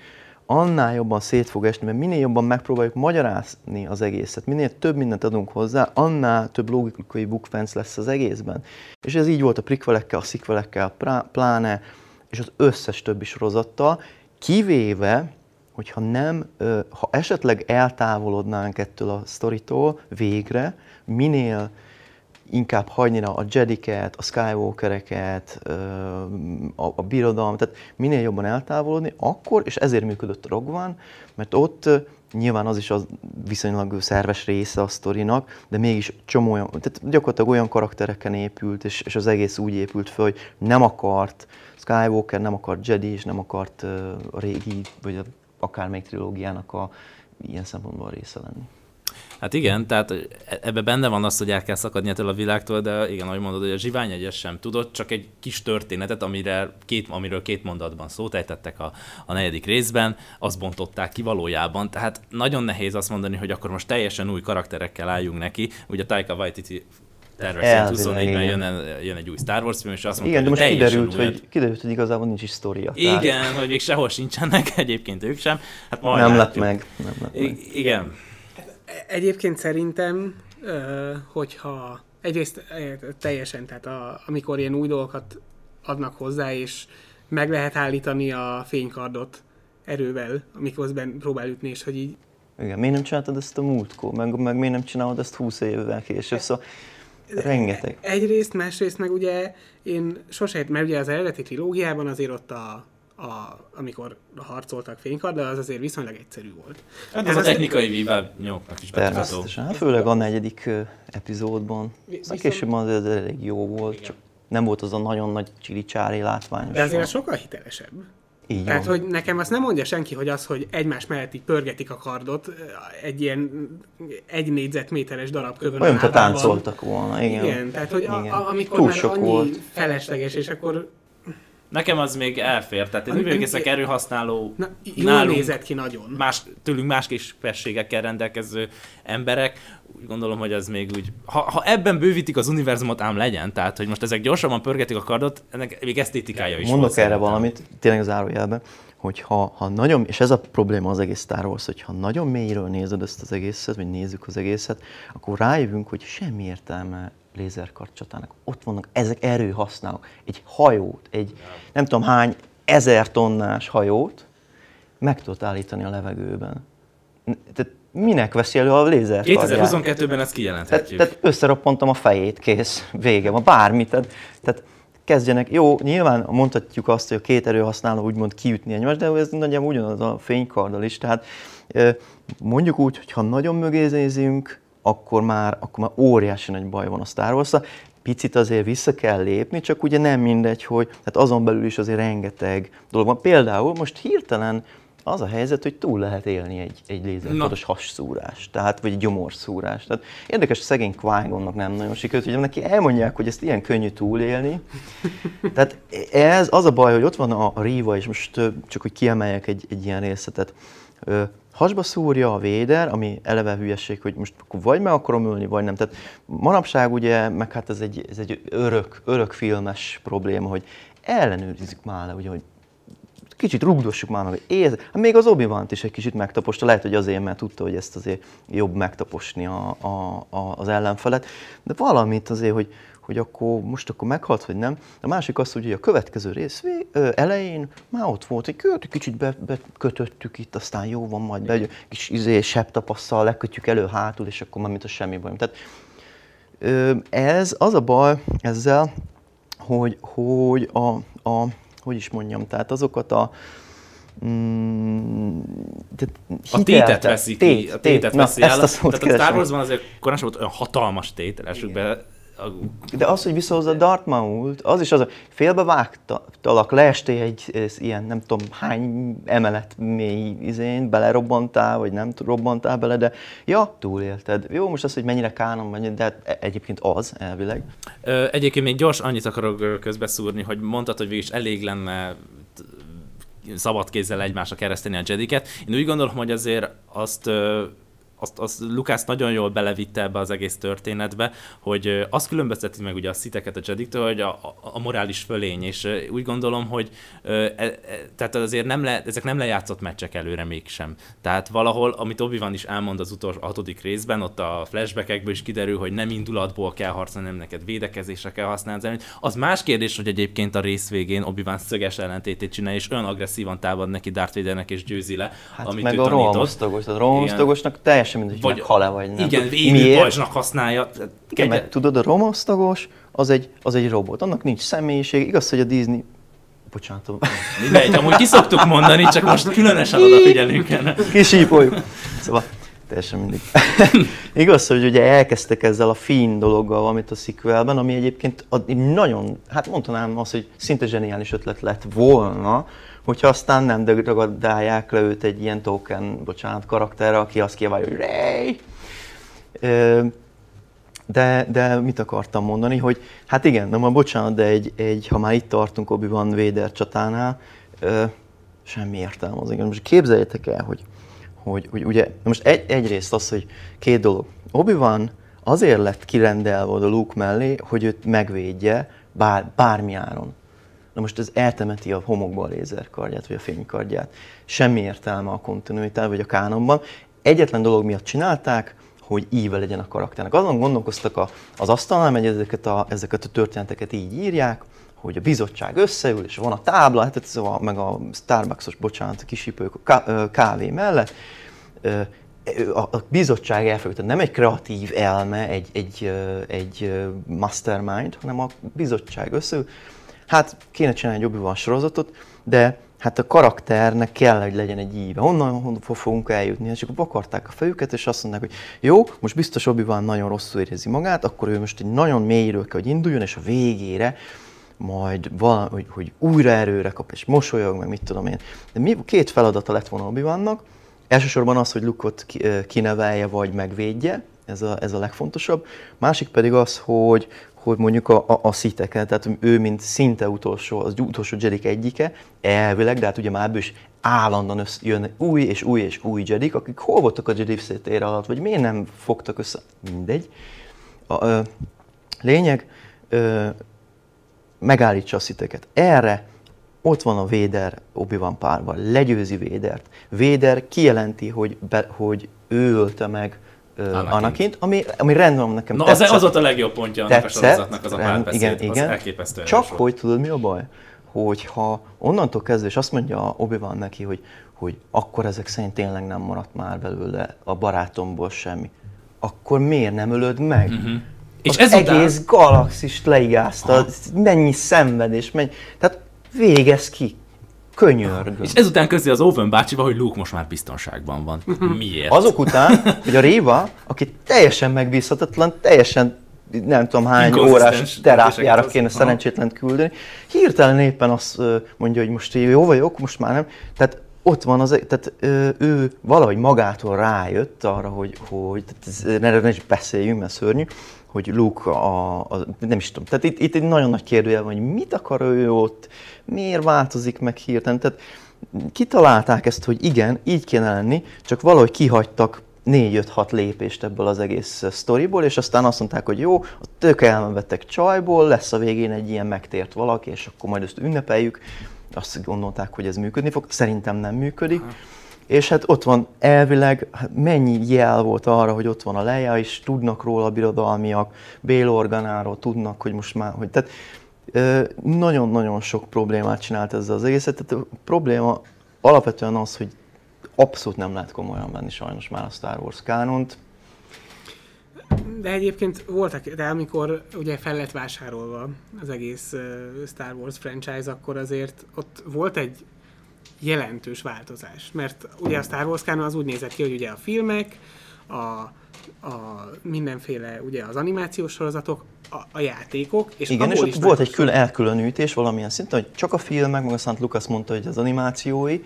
annál jobban szét fog esni, mert minél jobban megpróbáljuk magyarázni az egészet, minél több mindent adunk hozzá, annál több logikai bukfenc lesz az egészben. És ez így volt a prikvelekkel, a szikvelekkel, pláne, és az összes többi sorozattal, kivéve, hogyha nem, ha esetleg eltávolodnánk ettől a sztoritól végre, minél inkább hagyni a Jediket, a Skywalkereket, a, a birodalmat, tehát minél jobban eltávolodni, akkor, és ezért működött a Rogue One, mert ott nyilván az is az viszonylag szerves része a sztorinak, de mégis csomó olyan, tehát gyakorlatilag olyan karaktereken épült, és, és az egész úgy épült föl, hogy nem akart Skywalker, nem akart Jedi, és nem akart a régi, vagy a, akármelyik trilógiának a ilyen szempontból része lenni. Hát igen, tehát ebbe benne van az, hogy el kell szakadni ettől a világtól, de igen, ahogy mondod, hogy a Zsivány egyes sem tudott, csak egy kis történetet, amire két, amiről két mondatban szót ejtettek a, a negyedik részben, azt bontották ki valójában. Tehát nagyon nehéz azt mondani, hogy akkor most teljesen új karakterekkel álljunk neki. Ugye Taika Waititi terve 24-ben jön, jön egy új Star Wars film, és azt mondta, Igen, de most kiderült, hogy, kiderült, hogy igazából nincs is sztoria. Igen, tehát... hogy még sehol sincsenek egyébként ők sem. Hát majd nem lett meg. Nem lett meg. I- igen. Egyébként szerintem, hogyha egyrészt teljesen, tehát a, amikor ilyen új dolgokat adnak hozzá, és meg lehet állítani a fénykardot erővel, amiközben próbál ütni, és hogy így... Igen, miért nem csináltad ezt a múltkor, meg, meg miért nem csinálod ezt 20 évvel később, szóval rengeteg. Egyrészt, másrészt meg ugye én sosem, mert ugye az eredeti trilógiában azért ott a a, amikor harcoltak fénykarddal, az azért viszonylag egyszerű volt. Hát ez, ez a technikai víványoknak is Természetesen, hát főleg a negyedik epizódban. Viszont... Később az, az elég jó volt, Igen. csak nem volt az a nagyon nagy csili látványos. De azért sokkal hitelesebb. Így Tehát, van. hogy nekem azt nem mondja senki, hogy az, hogy egymás mellett így pörgetik a kardot egy ilyen egy négyzetméteres darab kövön. Olyan, mint táncoltak volna, igen. Igen, tehát, hogy igen. A, amikor Túl már sok annyi volt. felesleges, és akkor Nekem az még elfér, tehát én ezek erőhasználó, Na, jól nézett ki nagyon. Más, tőlünk más képességekkel rendelkező emberek, úgy gondolom, hogy az még úgy, ha, ha ebben bővítik az univerzumot, ám legyen, tehát hogy most ezek gyorsabban pörgetik a kardot, ennek még esztétikája is Mondok erre valamit, tényleg az árójelben, hogy ha, ha nagyon, és ez a probléma az egész Star Wars, hogy ha nagyon mélyről nézed ezt az egészet, vagy nézzük az egészet, akkor rájövünk, hogy semmi értelme lézerkarcsatának. Ott vannak, ezek erőhasználók. Egy hajót, egy nem tudom hány ezer tonnás hajót meg tudod állítani a levegőben. Tehát minek veszi elő a lézer? 2022-ben ezt kijelenthetjük. Tehát, tehát összeroppantam a fejét, kész, vége van, bármit. Tehát, tehát kezdjenek, jó, nyilván mondhatjuk azt, hogy a két erőhasználó úgymond kiütni egymást, de ez nagyjából ugyanaz a fénykarddal is. Tehát mondjuk úgy, hogy ha nagyon mögé nézünk, akkor már, akkor már óriási nagy baj van a Star wars -a. Picit azért vissza kell lépni, csak ugye nem mindegy, hogy tehát azon belül is azért rengeteg dolog van. Például most hirtelen az a helyzet, hogy túl lehet élni egy, egy lézerfotos hasszúrás, tehát, vagy egy gyomorszúrás. Tehát érdekes, szegény qui nem nagyon sikerült, hogy neki elmondják, hogy ezt ilyen könnyű túlélni. Tehát ez az a baj, hogy ott van a, a Riva, és most csak hogy kiemeljek egy, egy ilyen részletet hasba szúrja a véder, ami eleve hülyeség, hogy most vagy meg akarom ülni, vagy nem. Tehát manapság ugye, meg hát ez egy, ez egy örök, örök filmes probléma, hogy ellenőrizzük már le, ugye, hogy kicsit rugdossuk már meg, éz, hát még az obi is egy kicsit megtaposta, lehet, hogy azért, mert tudta, hogy ezt azért jobb megtaposni a, a, a, az ellenfelet, de valamit azért, hogy, hogy akkor most akkor meghalt, vagy nem. A másik az, hogy a következő rész elején már ott volt, hogy köt, kicsit be, bekötöttük itt, aztán jó van, majd be, kis izé, tapasszal lekötjük elő hátul, és akkor már mint a semmi baj. Tehát ez az a baj ezzel, hogy, hogy a, a, hogy is mondjam, tehát azokat a, Mm, a tétet veszi ki, tét, a tétet tét, veszi na, el. Ezt a tehát a Star Warsban azért korán sem volt olyan hatalmas tét, be, de az, hogy visszahozza Dartmouth, az is az, hogy félbevágtalak, leestél egy ilyen, nem tudom hány emelet mély izén, belerobbantál, vagy nem robbantál bele, de ja, túlélted. Jó, most az, hogy mennyire kánom, de hát e- egyébként az elvileg. Egyébként még gyors annyit akarok közbeszúrni, hogy mondtad, hogy végig elég lenne szabad kézzel egymásra kereszteni a jediket. Én úgy gondolom, hogy azért azt azt, azt Lukász nagyon jól belevitte ebbe az egész történetbe, hogy azt különbözteti meg ugye a sziteket a Jediktől, hogy a, a, a morális fölény, és úgy gondolom, hogy e, e, tehát azért nem le, ezek nem lejátszott meccsek előre mégsem. Tehát valahol, amit obi van is elmond az utolsó hatodik részben, ott a flashbackekből is kiderül, hogy nem indulatból kell harcolni, nem neked védekezésre kell használni. Az más kérdés, hogy egyébként a rész végén obi van szöges ellentétét csinál, és olyan agresszívan támad neki Darth Vadernek és győzi le, hát amit meg a rohamosztagos, a rohamosztagosnak teljesen teljesen mindegy, vagy, meghal-e vagy nem. Igen, élő pajzsnak használja. Igen, mert tudod, a romosztagos az egy, az egy robot, annak nincs személyiség, igaz, hogy a Disney Bocsánat. Mindegy, amúgy ki szoktuk mondani, csak most különösen odafigyelünk erre. Kisípoljuk. Szóval teljesen mindig. Igaz, hogy ugye elkezdtek ezzel a fin dologgal, amit a sequelben, ami egyébként nagyon, hát mondhatnám azt, hogy szinte zseniális ötlet lett volna, hogyha aztán nem degradálják le őt egy ilyen token, bocsánat, karakterre, aki azt kiabálja, hogy Ray! De, de mit akartam mondani, hogy hát igen, nem a bocsánat, de egy, egy, ha már itt tartunk Obi-Wan Vader csatánál, semmi értelme az igen. Most képzeljétek el, hogy, hogy, hogy ugye, most egy, egyrészt az, hogy két dolog. Obi-Wan azért lett kirendelve oda Luke mellé, hogy őt megvédje bár, bármi áron. Na most ez eltemeti a homokba a lézerkardját, vagy a fénykardját. Semmi értelme a kontinuitás, vagy a kánonban. Egyetlen dolog miatt csinálták, hogy íve legyen a karakternek. Azon gondolkoztak a, az asztalnál, hogy ezeket a, ezeket a történeteket így írják, hogy a bizottság összeül, és van a tábla, hát ez a, meg a Starbucksos, bocsánat, kisipők a kávé mellett, a bizottság elfogadta, nem egy kreatív elme, egy, egy, egy mastermind, hanem a bizottság összeül. Hát kéne csinálni egy obi sorozatot, de hát a karakternek kell, hogy legyen egy íve. Honnan, honnan fogunk eljutni? És akkor bakarták a fejüket, és azt mondták, hogy jó, most biztos obi nagyon rosszul érzi magát, akkor ő most egy nagyon mélyről kell, hogy induljon, és a végére majd valahogy, hogy, hogy újra erőre kap, és mosolyog, meg mit tudom én. De mi, két feladata lett volna obi vannak. Elsősorban az, hogy Lukot kinevelje, vagy megvédje, ez a, ez a legfontosabb. Másik pedig az, hogy, hogy mondjuk a, a, a sziteket, tehát ő mint szinte utolsó, az utolsó Jedik egyike, elvileg, de hát ugye már is állandóan össze, jön új és új és új Jedik, akik hol voltak a Jedi szétére alatt, vagy miért nem fogtak össze, mindegy. A, ö, lényeg, ö, megállítsa a sziteket. Erre ott van a Véder Obi-Wan párban, legyőzi Védert. Véder kijelenti, hogy, be, hogy ő ölte meg Anakin. Anakint, ami, ami rendben nekem Na tetszett. az, az ott a legjobb pontja annak tetszett, a sorozatnak, az a párbeszéd, igen, igen. az elképesztő Csak hogy tudod mi a baj? Hogyha onnantól kezdve, és azt mondja obi neki, hogy, hogy akkor ezek szerint tényleg nem maradt már belőle a barátomból semmi, akkor miért nem ölöd meg? Uh-huh. És ez egész galaxist leigázta, mennyi szenvedés, mennyi... Tehát végez ki, Könyörgöm. És ezután közé az Owen bácsiba, hogy Luke most már biztonságban van. Miért? Azok után, hogy a Réva, aki teljesen megbízhatatlan, teljesen nem tudom hány órás terápiára kéne szerencsétlen küldeni, hirtelen éppen azt mondja, hogy most jó vagyok, most már nem. Tehát ott van az, tehát ő valahogy magától rájött arra, hogy, hogy tehát erre ne is beszéljünk, mert szörnyű, hogy Luke a, a, nem is tudom, tehát itt, itt egy nagyon nagy kérdőjel van, hogy mit akar ő ott, miért változik meg hirtelen, tehát kitalálták ezt, hogy igen, így kéne lenni, csak valahogy kihagytak 4-5-6 lépést ebből az egész sztoriból, és aztán azt mondták, hogy jó, tök elmevettek csajból, lesz a végén egy ilyen megtért valaki, és akkor majd ezt ünnepeljük. Azt gondolták, hogy ez működni fog, szerintem nem működik. Ha és hát ott van elvileg, hát mennyi jel volt arra, hogy ott van a Leia, és tudnak róla a birodalmiak, Bail Organáról tudnak, hogy most már, hogy tehát nagyon-nagyon sok problémát csinált ezzel az egészet. Tehát a probléma alapvetően az, hogy abszolút nem lehet komolyan venni sajnos már a Star Wars kánont. De egyébként voltak, de amikor ugye fel lett vásárolva az egész Star Wars franchise, akkor azért ott volt egy jelentős változás. Mert ugye a Star Wars az úgy nézett ki, hogy ugye a filmek, a, a mindenféle, ugye az animációs sorozatok, a, a játékok, és Igen, és ott volt egy külön elkülönítés valamilyen szinten, hogy csak a filmek, meg aztán Lucas mondta, hogy az animációi,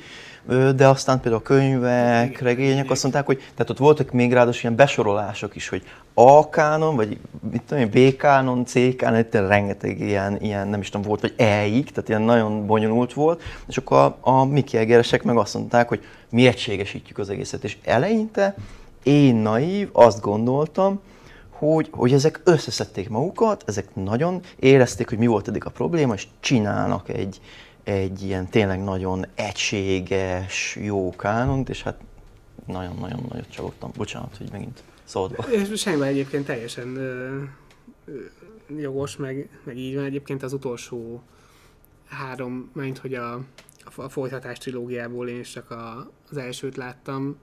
de aztán például a könyvek, igen, regények azt mondták, hogy tehát ott voltak még ráadásul ilyen besorolások is, hogy A kánon, vagy mit tudom B kánon, C kánon, itt rengeteg ilyen, ilyen, nem is tudom, volt, vagy E-ig, tehát ilyen nagyon bonyolult volt, és akkor a, a Mickey Egeresek meg azt mondták, hogy mi egységesítjük az egészet, és eleinte én naív, azt gondoltam, hogy, hogy ezek összeszedték magukat, ezek nagyon érezték, hogy mi volt eddig a probléma, és csinálnak egy, egy ilyen tényleg nagyon egységes, jó kánont, és hát nagyon-nagyon nagyot csalódtam. Bocsánat, hogy megint szólt. Semmi egyébként teljesen ö, jogos, meg, meg így van. Egyébként az utolsó három, mint hogy a, a folytatás trilógiából én is csak a, az elsőt láttam,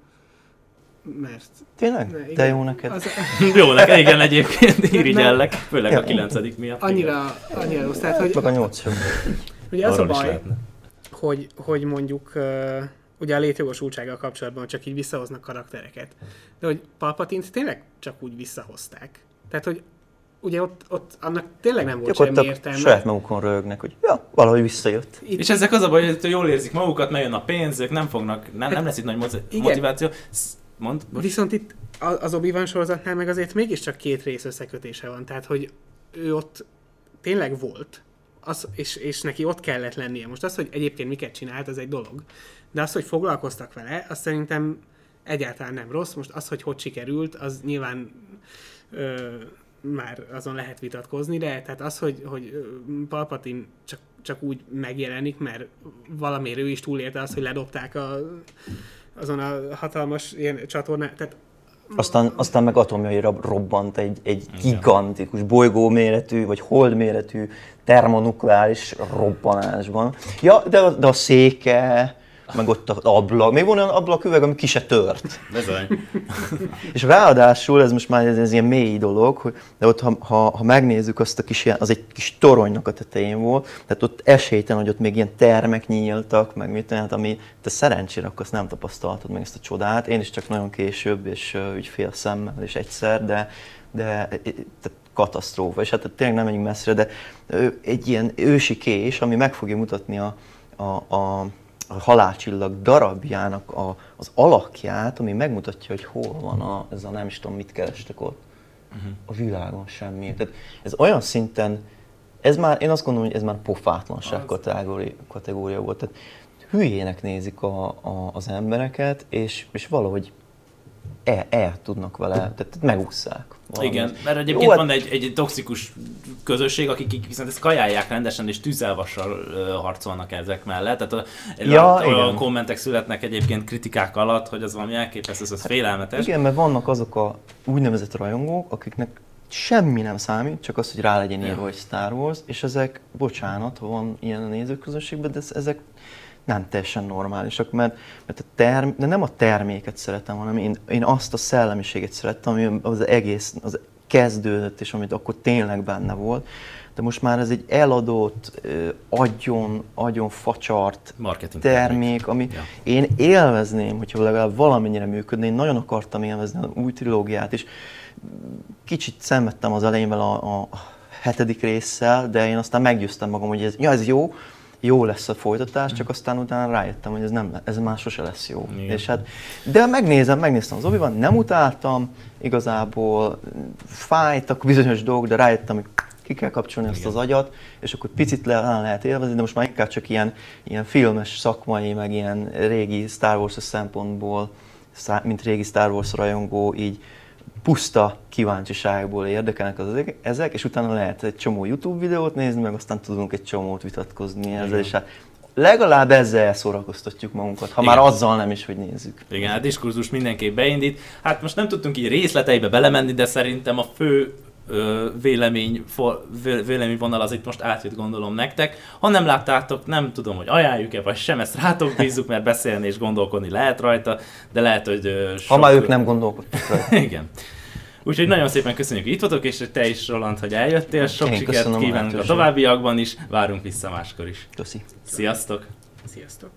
mert... Tényleg? Te jó neked? Az... jó neked, igen, egyébként irigyellek, főleg a kilencedik miatt. Annyira, annyira rossz, tehát, hogy... Meg a nyolc. Ugye az a baj, hogy, hogy mondjuk ugye a létjogosultsággal kapcsolatban csak így visszahoznak karaktereket. De hogy Palpatint tényleg csak úgy visszahozták. Tehát, hogy ugye ott, ott annak tényleg nem volt semmi értelme. saját magukon rögnek, hogy ja, valahogy visszajött. Itt... És ezek az a baj, hogy jól érzik magukat, megjön a pénz, ők nem fognak, nem, nem lesz itt nagy motiváció. Mond, most. Viszont itt az obi sorozatnál meg azért mégiscsak két rész összekötése van, tehát hogy ő ott tényleg volt, az, és, és neki ott kellett lennie. Most az, hogy egyébként miket csinált, az egy dolog, de az, hogy foglalkoztak vele, az szerintem egyáltalán nem rossz. Most az, hogy hogy sikerült, az nyilván ö, már azon lehet vitatkozni, de tehát az, hogy, hogy Palpatine csak, csak úgy megjelenik, mert valamiért ő is túlélte azt, hogy ledobták a, azon a hatalmas ilyen csatornán, tehát aztán, aztán meg atomjaira robbant egy, egy gigantikus bolygó méretű, vagy hold méretű termonukleáris robbanásban. Ja, de a, de a széke, meg ott az ablak, még van olyan ablaküveg, ami ki se tört. Bizony. és ráadásul, ez most már ez, ez ilyen mély dolog, hogy, de ott ha, ha, ha megnézzük azt a kis, az egy kis toronynak a tetején volt, tehát ott esélytelen, hogy ott még ilyen termek nyíltak, meg mit hát ami te szerencsére akkor azt nem tapasztaltad meg ezt a csodát. Én is csak nagyon később, és uh, úgy fél szemmel, és egyszer, de, de tehát katasztrófa, és hát tényleg nem megyünk messzire, de egy ilyen ősi kés, ami meg fogja mutatni a, a, a a halálcsillag darabjának a, az alakját, ami megmutatja, hogy hol van a, ez a nem is tudom, mit kerestek ott. Uh-huh. A világon semmi. Tehát ez olyan szinten, ez már, én azt gondolom, hogy ez már pofátlanság kategória, kategória volt. Tehát hülyének nézik a, a, az embereket, és, és valahogy el, el tudnak vele, tehát megúszszák. Valami. Igen, mert egyébként Jó, hát- van egy, egy toxikus közösség, akik viszont ezt kajálják rendesen, és tűzelvassal harcolnak ezek mellett. Tehát a, ja, a, a kommentek születnek egyébként kritikák alatt, hogy az valami elképesztő, ez az hát, félelmetes. Igen, mert vannak azok a úgynevezett rajongók, akiknek semmi nem számít, csak az, hogy rá legyen írva, hogy Star Wars, és ezek, bocsánat, ha van ilyen a nézőközönségben, de ezek nem teljesen normálisak, mert, mert a term, de nem a terméket szeretem, hanem én, én azt a szellemiséget szerettem, ami az egész az kezdődött, és amit akkor tényleg benne volt. De most már ez egy eladott, agyon, agyon facsart Marketing termék, ami ja. én élvezném, hogyha legalább valamennyire működne. Én nagyon akartam élvezni az új trilógiát, és kicsit szenvedtem az elején a, a hetedik résszel, de én aztán meggyőztem magam, hogy ez, ja, ez jó, jó lesz a folytatás, csak aztán utána rájöttem, hogy ez, nem, ez már sose lesz jó. Igen. És hát, de megnézem, megnéztem az obi nem utáltam, igazából fájtak bizonyos dolgok, de rájöttem, hogy ki kell kapcsolni Igen. azt az agyat, és akkor picit le, lehet élvezni, de most már inkább csak ilyen, ilyen filmes, szakmai, meg ilyen régi Star Wars szempontból, mint régi Star Wars rajongó, így puszta kíváncsiságból érdekelnek az ezek, és utána lehet egy csomó YouTube videót nézni, meg aztán tudunk egy csomót vitatkozni ezzel, és hát legalább ezzel szórakoztatjuk magunkat, ha Igen. már azzal nem is, hogy nézzük. Igen, a diskurzus mindenképp beindít. Hát most nem tudtunk így részleteibe belemenni, de szerintem a fő vélemény, véleményvonal az itt most átjött gondolom nektek. Ha nem láttátok, nem tudom, hogy ajánljuk-e vagy sem, ezt rátok bízzuk, mert beszélni és gondolkodni lehet rajta, de lehet, hogy... Sok... Ha már ők nem gondolkodtak rajta. Igen. Úgyhogy nagyon szépen köszönjük, hogy itt voltok, és te is, Roland, hogy eljöttél. Sok Én sikert kívánunk a továbbiakban is. Várunk vissza máskor is. Köszi. Sziasztok! Sziasztok!